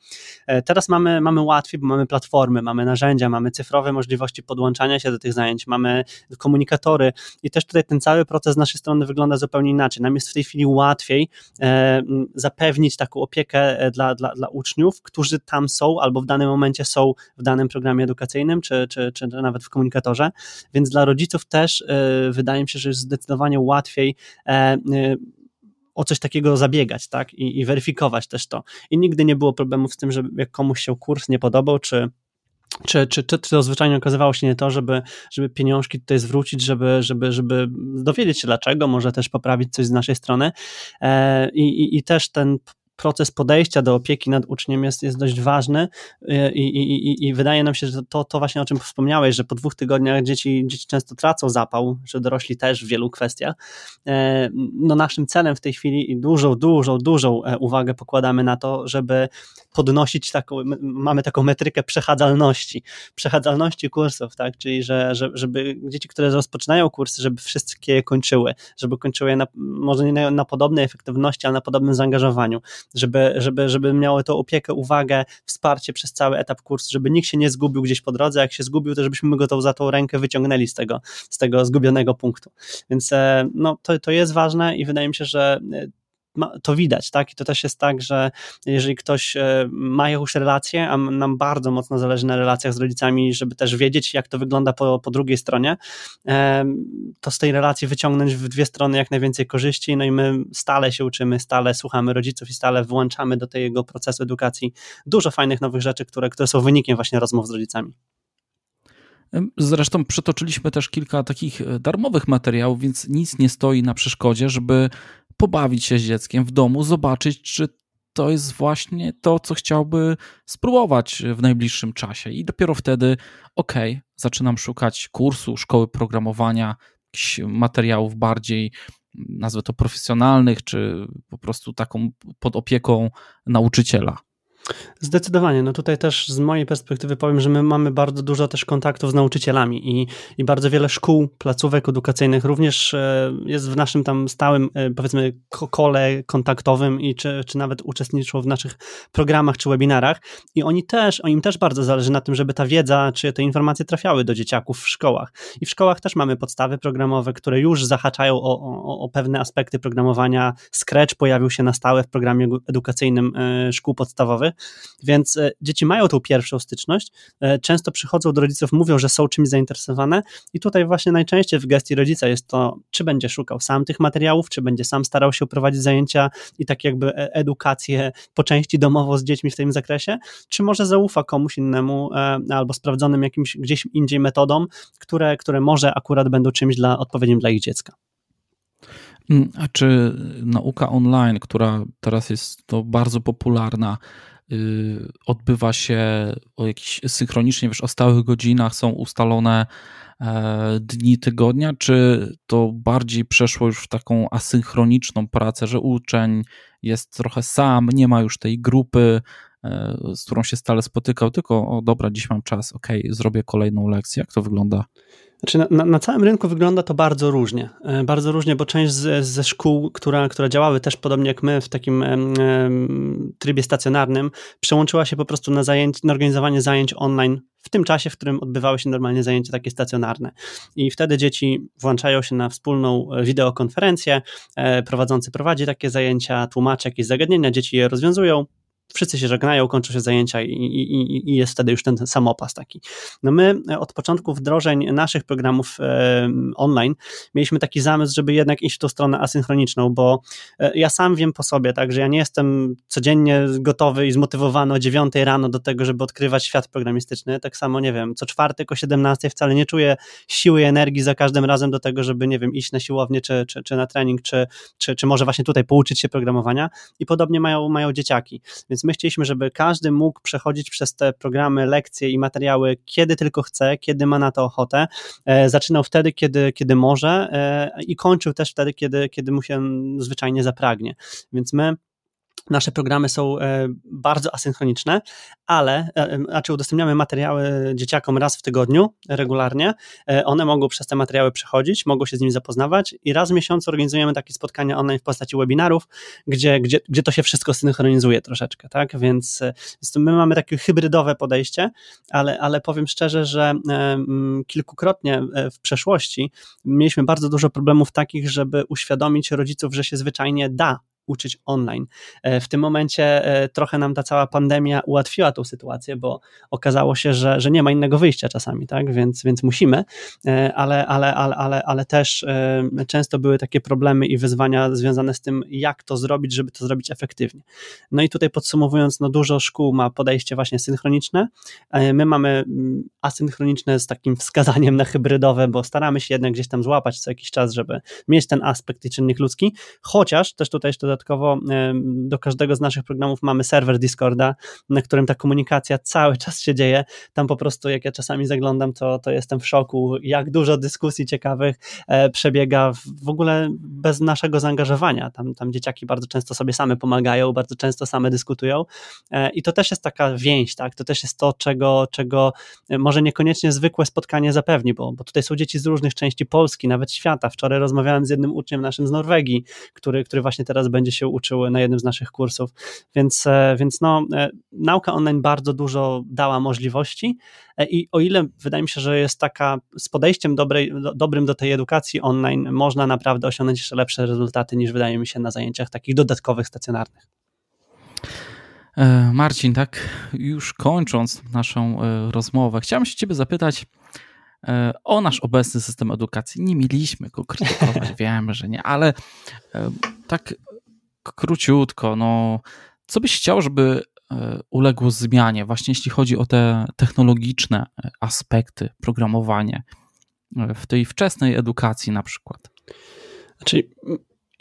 E, teraz mamy, mamy łatwiej, bo mamy platformy, mamy narzędzia, mamy cyfrowe możliwości podłączania się do tych zajęć, mamy komunikatory i też tutaj ten cały proces z naszej strony wygląda zupełnie inaczej. Nam jest w tej chwili łatwiej e, zapewnić taką opiekę e, dla, dla, dla uczniów, którzy tam są albo w danym momencie są w danym programie edukacyjnym, czy, czy, czy nawet w komunikatorze, więc dla rodziców też e, wydaje mi się, że jest zdecydowanie łatwiej o coś takiego zabiegać, tak, I, i weryfikować też to. I nigdy nie było problemów z tym, że jak komuś się kurs nie podobał, czy czy, czy, czy, czy to zwyczajnie okazywało się nie to, żeby, żeby pieniążki tutaj zwrócić, żeby, żeby, żeby dowiedzieć się dlaczego, może też poprawić coś z naszej strony. E, I, i, i też ten proces podejścia do opieki nad uczniem jest, jest dość ważny y, i, i, i, wydaje nam się, że to, to właśnie o czym wspomniałeś, że po dwóch tygodniach dzieci, dzieci często tracą zapał, że dorośli też w wielu kwestiach. E, no naszym celem w tej chwili i dużą, dużą, dużą e, uwagę pokładamy na to, żeby podnosić taką, mamy taką metrykę przechadzalności, przechadzalności kursów, tak, czyli że, że, żeby dzieci, które rozpoczynają kursy, żeby wszystkie je kończyły, żeby kończyły je na, może nie na, na podobnej efektywności, ale na podobnym zaangażowaniu, żeby, żeby, żeby miało to opiekę, uwagę, wsparcie przez cały etap kursu, żeby nikt się nie zgubił gdzieś po drodze, jak się zgubił, to żebyśmy go to, za tą rękę wyciągnęli z tego, z tego zgubionego punktu. Więc e, no, to, to jest ważne i wydaje mi się, że e, to widać, tak? I to też jest tak, że jeżeli ktoś e, ma jakąś relację, a nam bardzo mocno zależy na relacjach z rodzicami, żeby też wiedzieć, jak to wygląda po, po drugiej stronie, to z tej relacji wyciągnąć w dwie strony jak najwięcej korzyści, no i my stale się uczymy, stale słuchamy rodziców i stale włączamy do tego procesu edukacji dużo fajnych nowych rzeczy, które, które są wynikiem właśnie rozmów z rodzicami. Zresztą przytoczyliśmy też kilka takich e, darmowych materiałów, więc nic nie stoi na przeszkodzie, żeby pobawić się z dzieckiem w domu, zobaczyć, czy to jest właśnie to, co chciałby spróbować w najbliższym czasie. I dopiero wtedy, ok, zaczynam szukać kursu, szkoły programowania, materiałów bardziej, nazwę to profesjonalnych, czy po prostu taką pod opieką nauczyciela. Zdecydowanie. No tutaj też z mojej perspektywy powiem, że my mamy bardzo dużo też kontaktów z nauczycielami i, i bardzo wiele szkół, placówek edukacyjnych również e, jest w naszym tam stałym, e, powiedzmy, kole kontaktowym i czy, czy nawet uczestniczą w naszych programach czy webinarach i oni też, im też bardzo zależy na tym, żeby ta wiedza czy te informacje trafiały do dzieciaków w szkołach. I w szkołach też mamy podstawy programowe, które już zahaczają o, o, o pewne aspekty programowania. Scratch pojawił się na stałe w programie edukacyjnym e, szkół podstawowych więc e, dzieci mają tą pierwszą styczność, e, często przychodzą do rodziców, mówią, że są czymś zainteresowane i tutaj właśnie najczęściej w gestii rodzica jest to, czy będzie szukał sam tych materiałów, czy będzie sam starał się prowadzić zajęcia i tak jakby e, edukację po części domowo z dziećmi w tym zakresie, czy może zaufa komuś innemu albo sprawdzonym jakimś gdzieś indziej metodom, które, które może akurat będą czymś dla, odpowiednim dla ich dziecka. Mm, a czy nauka online, która teraz jest to bardzo popularna, odbywa się o jakiś synchronicznie, wiesz, o stałych godzinach, są ustalone e, dni tygodnia, czy to bardziej przeszło już w taką asynchroniczną pracę, że uczeń jest trochę sam, nie ma już tej grupy, z którą się stale spotykał, tylko o dobra, dziś mam czas, ok, zrobię kolejną lekcję. Jak to wygląda? Znaczy na, na, na, całym rynku wygląda to bardzo różnie. E, bardzo różnie, bo część z, ze szkół, która, które działały też podobnie jak my w takim trybie stacjonarnym, przełączyła się po prostu na, zajęć, na organizowanie zajęć online w tym czasie, w którym odbywały się normalnie zajęcia takie stacjonarne. I wtedy dzieci włączają się na wspólną e, wideokonferencję, e, prowadzący prowadzi takie zajęcia, tłumaczy jakieś zagadnienia, dzieci je rozwiązują, wszyscy się żegnają, kończą się zajęcia i, i, i, jest wtedy już ten samopas taki. No my od początku wdrożeń naszych programów e, online mieliśmy taki zamysł, żeby jednak iść w tą stronę asynchroniczną, bo e, ja sam wiem po sobie, tak, że ja nie jestem codziennie gotowy i zmotywowany o 9 rano do tego, żeby odkrywać świat programistyczny. Tak samo, nie wiem, co czwartek o 17 wcale nie czuję siły i energii za każdym razem do tego, żeby, nie wiem, iść na siłownię, czy, czy, czy na trening, czy, czy, czy może właśnie tutaj pouczyć się programowania i podobnie mają, mają dzieciaki. Więc więc my chcieliśmy, żeby każdy mógł przechodzić przez te programy, lekcje i materiały, kiedy tylko chce, kiedy ma na to ochotę. E, zaczynał wtedy, kiedy, kiedy może e, i kończył też wtedy, kiedy, kiedy mu się zwyczajnie zapragnie. Więc my Nasze programy są e, bardzo asynchroniczne, ale e, znaczy udostępniamy materiały dzieciakom raz w tygodniu regularnie. E, one mogą przez te materiały przechodzić, mogą się z nimi zapoznawać i raz w miesiącu organizujemy takie spotkania online w postaci webinarów, gdzie, gdzie, gdzie to się wszystko synchronizuje troszeczkę, tak? Więc, więc my mamy takie hybrydowe podejście, ale, ale powiem szczerze, że kilkukrotnie w przeszłości mieliśmy bardzo dużo problemów takich, żeby uświadomić rodziców, że się zwyczajnie da uczyć online. E, w tym momencie e, trochę nam ta cała pandemia ułatwiła tą sytuację, bo okazało się, że, że nie ma innego wyjścia czasami, tak? Więc, więc musimy, e, ale, ale, ale, ale, ale też często były takie problemy i wyzwania związane z tym, jak to zrobić, żeby to zrobić efektywnie. No i tutaj podsumowując, no dużo szkół ma podejście właśnie synchroniczne. My mamy mm, asynchroniczne z takim wskazaniem na hybrydowe, bo staramy się jednak gdzieś tam złapać co jakiś czas, żeby mieć ten aspekt i czynnik ludzki, chociaż też tutaj jeszcze dodatkowo do każdego z naszych programów mamy serwer Discorda, na którym ta komunikacja cały czas się dzieje. Tam po prostu, jak ja czasami zaglądam, to, to jestem w szoku, jak dużo dyskusji ciekawych e, przebiega w ogóle bez naszego zaangażowania. Tam, tam dzieciaki bardzo często sobie same pomagają, bardzo często same dyskutują e, i to też jest taka więź, tak? To też jest to, czego, czego e, może niekoniecznie zwykłe spotkanie zapewni, bo, bo tutaj są dzieci z różnych części Polski, nawet świata. Wczoraj rozmawiałem z jednym uczniem naszym z Norwegii, który, który właśnie teraz będzie będzie się uczył na jednym z naszych kursów. Więc, więc no, nauka online bardzo dużo dała możliwości i o ile wydaje mi się, że jest taka z podejściem dobrej, do, dobrym do tej edukacji online, można naprawdę osiągnąć jeszcze lepsze rezultaty niż wydaje mi się na zajęciach takich dodatkowych, stacjonarnych. E, Marcin, tak już kończąc naszą e, rozmowę, chciałem się Ciebie zapytać e, o nasz obecny system edukacji. Nie mieliśmy go krytykować, <laughs> wiem, że nie, ale tak króciutko, no, co byś chciał, żeby uległo zmianie, właśnie jeśli chodzi o te technologiczne aspekty programowania w tej wczesnej edukacji na przykład? Znaczy,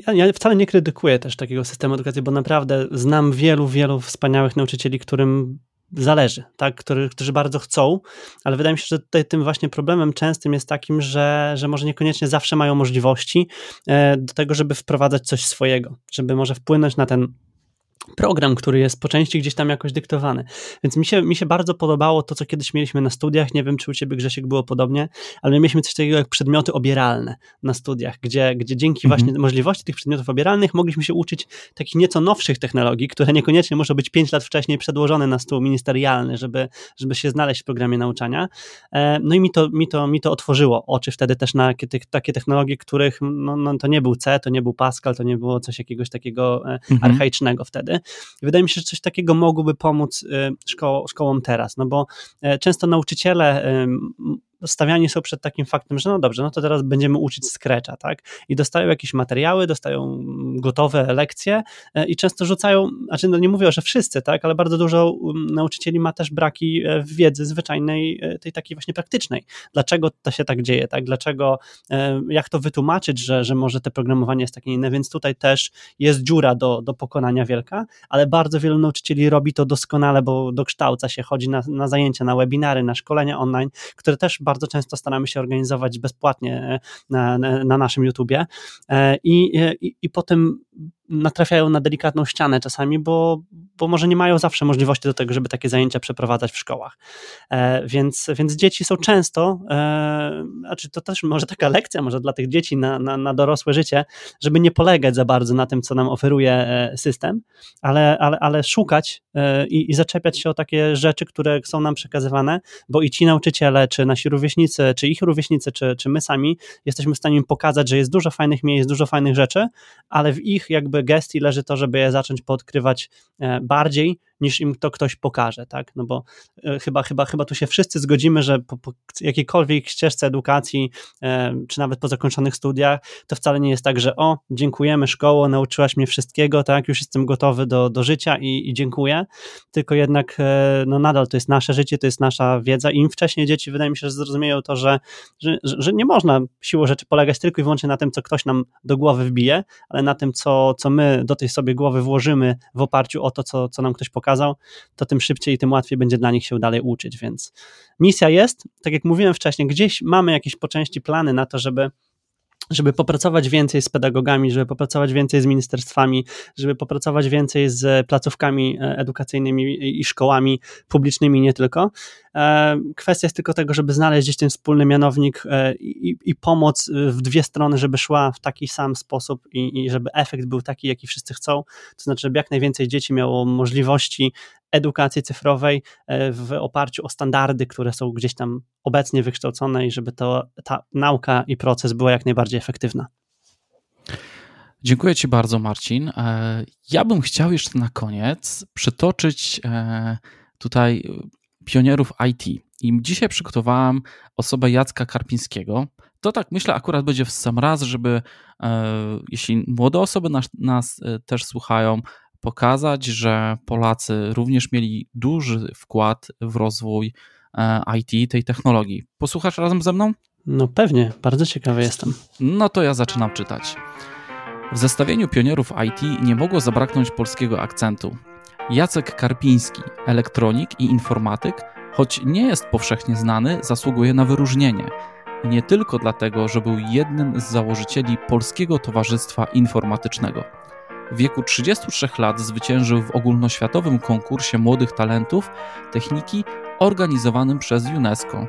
ja, ja, wcale nie krytykuję też takiego systemu edukacji, bo naprawdę znam wielu, wielu wspaniałych nauczycieli, którym zależy, tak, Który, którzy bardzo chcą, ale wydaje mi się, że tutaj tym właśnie problemem częstym jest takim, że, że może niekoniecznie zawsze mają możliwości e, do tego, żeby wprowadzać coś swojego, żeby może wpłynąć na ten program, który jest po części gdzieś tam jakoś dyktowany. Więc mi się, mi się bardzo podobało to, co kiedyś mieliśmy na studiach. Nie wiem, czy u ciebie, Grzesiek, było podobnie, ale my mieliśmy coś takiego jak przedmioty obieralne na studiach, gdzie, gdzie dzięki mhm. właśnie możliwości tych przedmiotów obieralnych mogliśmy się uczyć takich nieco nowszych technologii, które niekoniecznie muszą być pięć lat wcześniej przedłożone na stół ministerialny, żeby, żeby się znaleźć w programie nauczania. E, no i mi to, mi to, mi to otworzyło oczy wtedy też na takie technologie, których no, no, to nie był C, to nie był Pascal, to nie było coś jakiegoś takiego e, mhm. archaicznego wtedy. Wydaje mi się, że coś takiego mogłoby pomóc y, szko szkołom teraz, no bo e, często nauczyciele stawiani są przed takim faktem, że no dobrze, no to teraz będziemy uczyć Scratcha, tak? I dostają jakieś materiały, dostają gotowe lekcje e, i często rzucają, znaczy no nie mówię, że wszyscy, tak? Ale bardzo dużo um, nauczycieli ma też braki e, wiedzy zwyczajnej, e, tej takiej właśnie praktycznej. Dlaczego to się tak dzieje, tak? Dlaczego, jak to wytłumaczyć, że, że może te programowanie jest takie inne, więc tutaj też jest dziura do, do pokonania wielka, ale bardzo wielu nauczycieli robi to doskonale, bo dokształca się, chodzi na, na zajęcia, na webinary, na szkolenia online, które też bardzo często staramy się organizować bezpłatnie e, na, na, na naszym YouTubie. E, i, i, i potem natrafiają na delikatną ścianę czasami, bo, bo może nie mają zawsze możliwości do tego, żeby takie zajęcia przeprowadzać w szkołach. E, więc, więc dzieci są często, e, znaczy to też może taka lekcja, może dla tych dzieci na, na, na dorosłe życie, żeby nie polegać za bardzo na tym, co nam oferuje e, system, ale, ale, ale szukać e, i, i zaczepiać się o takie rzeczy, które są nam przekazywane, bo i ci nauczyciele, czy nasi rówieśnicy, czy ich rówieśnicy, czy, czy my sami jesteśmy w stanie im pokazać, że jest dużo fajnych miejsc, dużo fajnych rzeczy, ale w ich jakby gestii leży to, żeby je zacząć podkrywać e, bardziej niż im to ktoś pokaże, tak? No bo e, chyba, chyba, chyba tu się wszyscy zgodzimy, że po, po jakiejkolwiek ścieżce edukacji, e, czy nawet po zakończonych studiach, to wcale nie jest tak, że o, dziękujemy szkoło, nauczyłaś mnie wszystkiego, tak? Już jestem gotowy do, do życia i, i dziękuję, tylko jednak e, no nadal to jest nasze życie, to jest nasza wiedza i im wcześniej dzieci wydaje mi się, że zrozumieją to, że, że, że nie można siłą rzeczy polegać tylko i wyłącznie na tym, co ktoś nam do głowy wbije, ale na tym, co, co my do tej sobie głowy włożymy w oparciu o to, co, co nam ktoś pokaże pokazał, to tym szybciej i tym łatwiej będzie dla nich się dalej uczyć. Więc misja jest, tak jak mówiłem wcześniej, gdzieś mamy jakieś po części plany na to, żeby żeby popracować więcej z pedagogami, żeby popracować więcej z ministerstwami, żeby popracować więcej z placówkami e, edukacyjnymi i szkołami publicznymi, nie tylko. E, kwestia jest tylko tego, żeby znaleźć gdzieś ten wspólny mianownik e, i, i pomoc w dwie strony, żeby szła w taki sam sposób i, i żeby efekt był taki, jaki wszyscy chcą. To znaczy, żeby jak najwięcej dzieci miało możliwości edukacji cyfrowej e, w oparciu o standardy, które są gdzieś tam obecnie wykształcone i żeby to, ta nauka i proces była jak najbardziej efektywna. Dziękuję Ci bardzo, Marcin. Ja bym chciał jeszcze na koniec przytoczyć tutaj pionierów IT. I dzisiaj przygotowałem osobę Jacka Karpińskiego. To tak myślę akurat będzie w sam raz, żeby e, jeśli młode osoby nas, nas e, też słuchają, pokazać, że Polacy również mieli duży wkład w rozwój e, IT, tej technologii. Posłuchasz razem ze mną? No pewnie, bardzo ciekawy jestem. No to ja zaczynam czytać. W zestawieniu pionierów IT nie mogło zabraknąć polskiego akcentu. Jacek Karpiński, elektronik i informatyk, choć nie jest powszechnie znany, zasługuje na wyróżnienie. Nie tylko dlatego, że był jednym z założycieli Polskiego Towarzystwa Informatycznego. W wieku 33 lat zwyciężył w ogólnoświatowym konkursie młodych talentów techniki organizowanym przez UNESCO.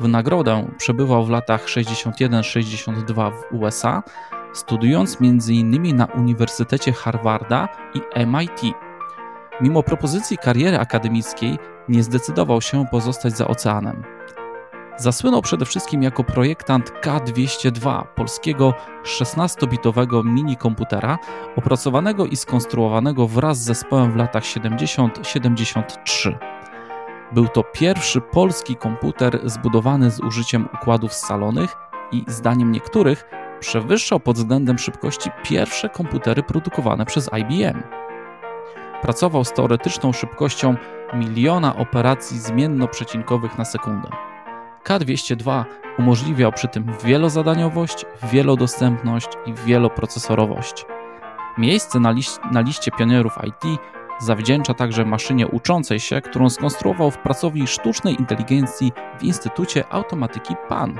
W nagrodę przebywał w latach 61-62 w USA, studiując m.in. na Uniwersytecie Harvarda i MIT. Mimo propozycji kariery akademickiej, nie zdecydował się pozostać za oceanem. Zasłynął przede wszystkim jako projektant K202, polskiego 16-bitowego minikomputera, opracowanego i skonstruowanego wraz z zespołem w latach 70-73. Był to pierwszy polski komputer zbudowany z użyciem układów scalonych i, zdaniem niektórych, przewyższał pod względem szybkości pierwsze komputery produkowane przez IBM. Pracował z teoretyczną szybkością miliona operacji zmiennoprzecinkowych na sekundę. K202 umożliwiał przy tym wielozadaniowość, wielodostępność i wieloprocesorowość. Miejsce na, liś na liście pionierów IT zawdzięcza także maszynie uczącej się, którą skonstruował w pracowni sztucznej inteligencji w Instytucie Automatyki PAN.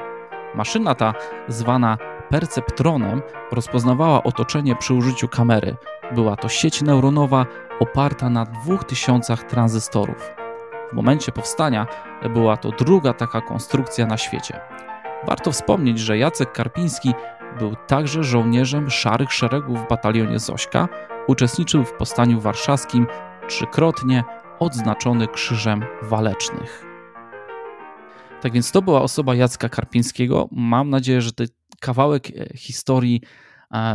Maszyna ta, zwana perceptronem, rozpoznawała otoczenie przy użyciu kamery. Była to sieć neuronowa oparta na 2000 tranzystorów. W momencie powstania była to druga taka konstrukcja na świecie. Warto wspomnieć, że Jacek Karpiński był także żołnierzem szarych szeregów w batalionie Zośka, uczestniczył w powstaniu warszawskim, trzykrotnie odznaczony Krzyżem Walecznych. Tak więc to była osoba Jacka Karpińskiego. Mam nadzieję, że ten kawałek e, historii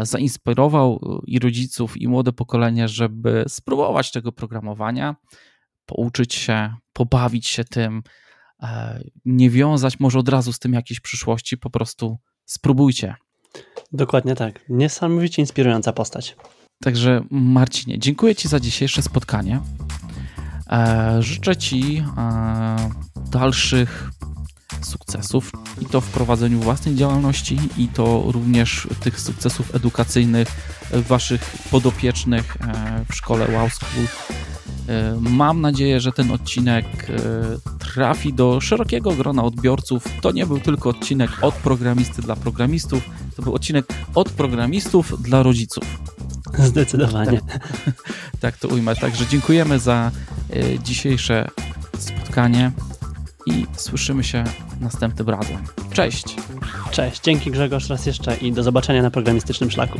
zainspirował e, i rodziców, i młode pokolenie, żeby spróbować tego programowania, pouczyć się, pobawić się tym, nie wiązać może od razu z tym jakiejś przyszłości, po prostu spróbujcie. Dokładnie tak. Niesamowicie inspirująca postać. Także Marcinie, dziękuję Ci za dzisiejsze spotkanie. Życzę Ci dalszych sukcesów i to w prowadzeniu własnej działalności i to również tych sukcesów edukacyjnych waszych podopiecznych e, w szkole Wow School. E, mam nadzieję, że ten odcinek e, trafi do szerokiego grona odbiorców. To nie był tylko odcinek od programisty dla programistów, to był odcinek od programistów dla rodziców. Zdecydowanie. Tak, tak to ujmę. Także dziękujemy za dzisiejsze spotkanie i słyszymy się następnym razem. Cześć! Cześć, dzięki Grzegorz raz jeszcze i do zobaczenia na programistycznym szlaku.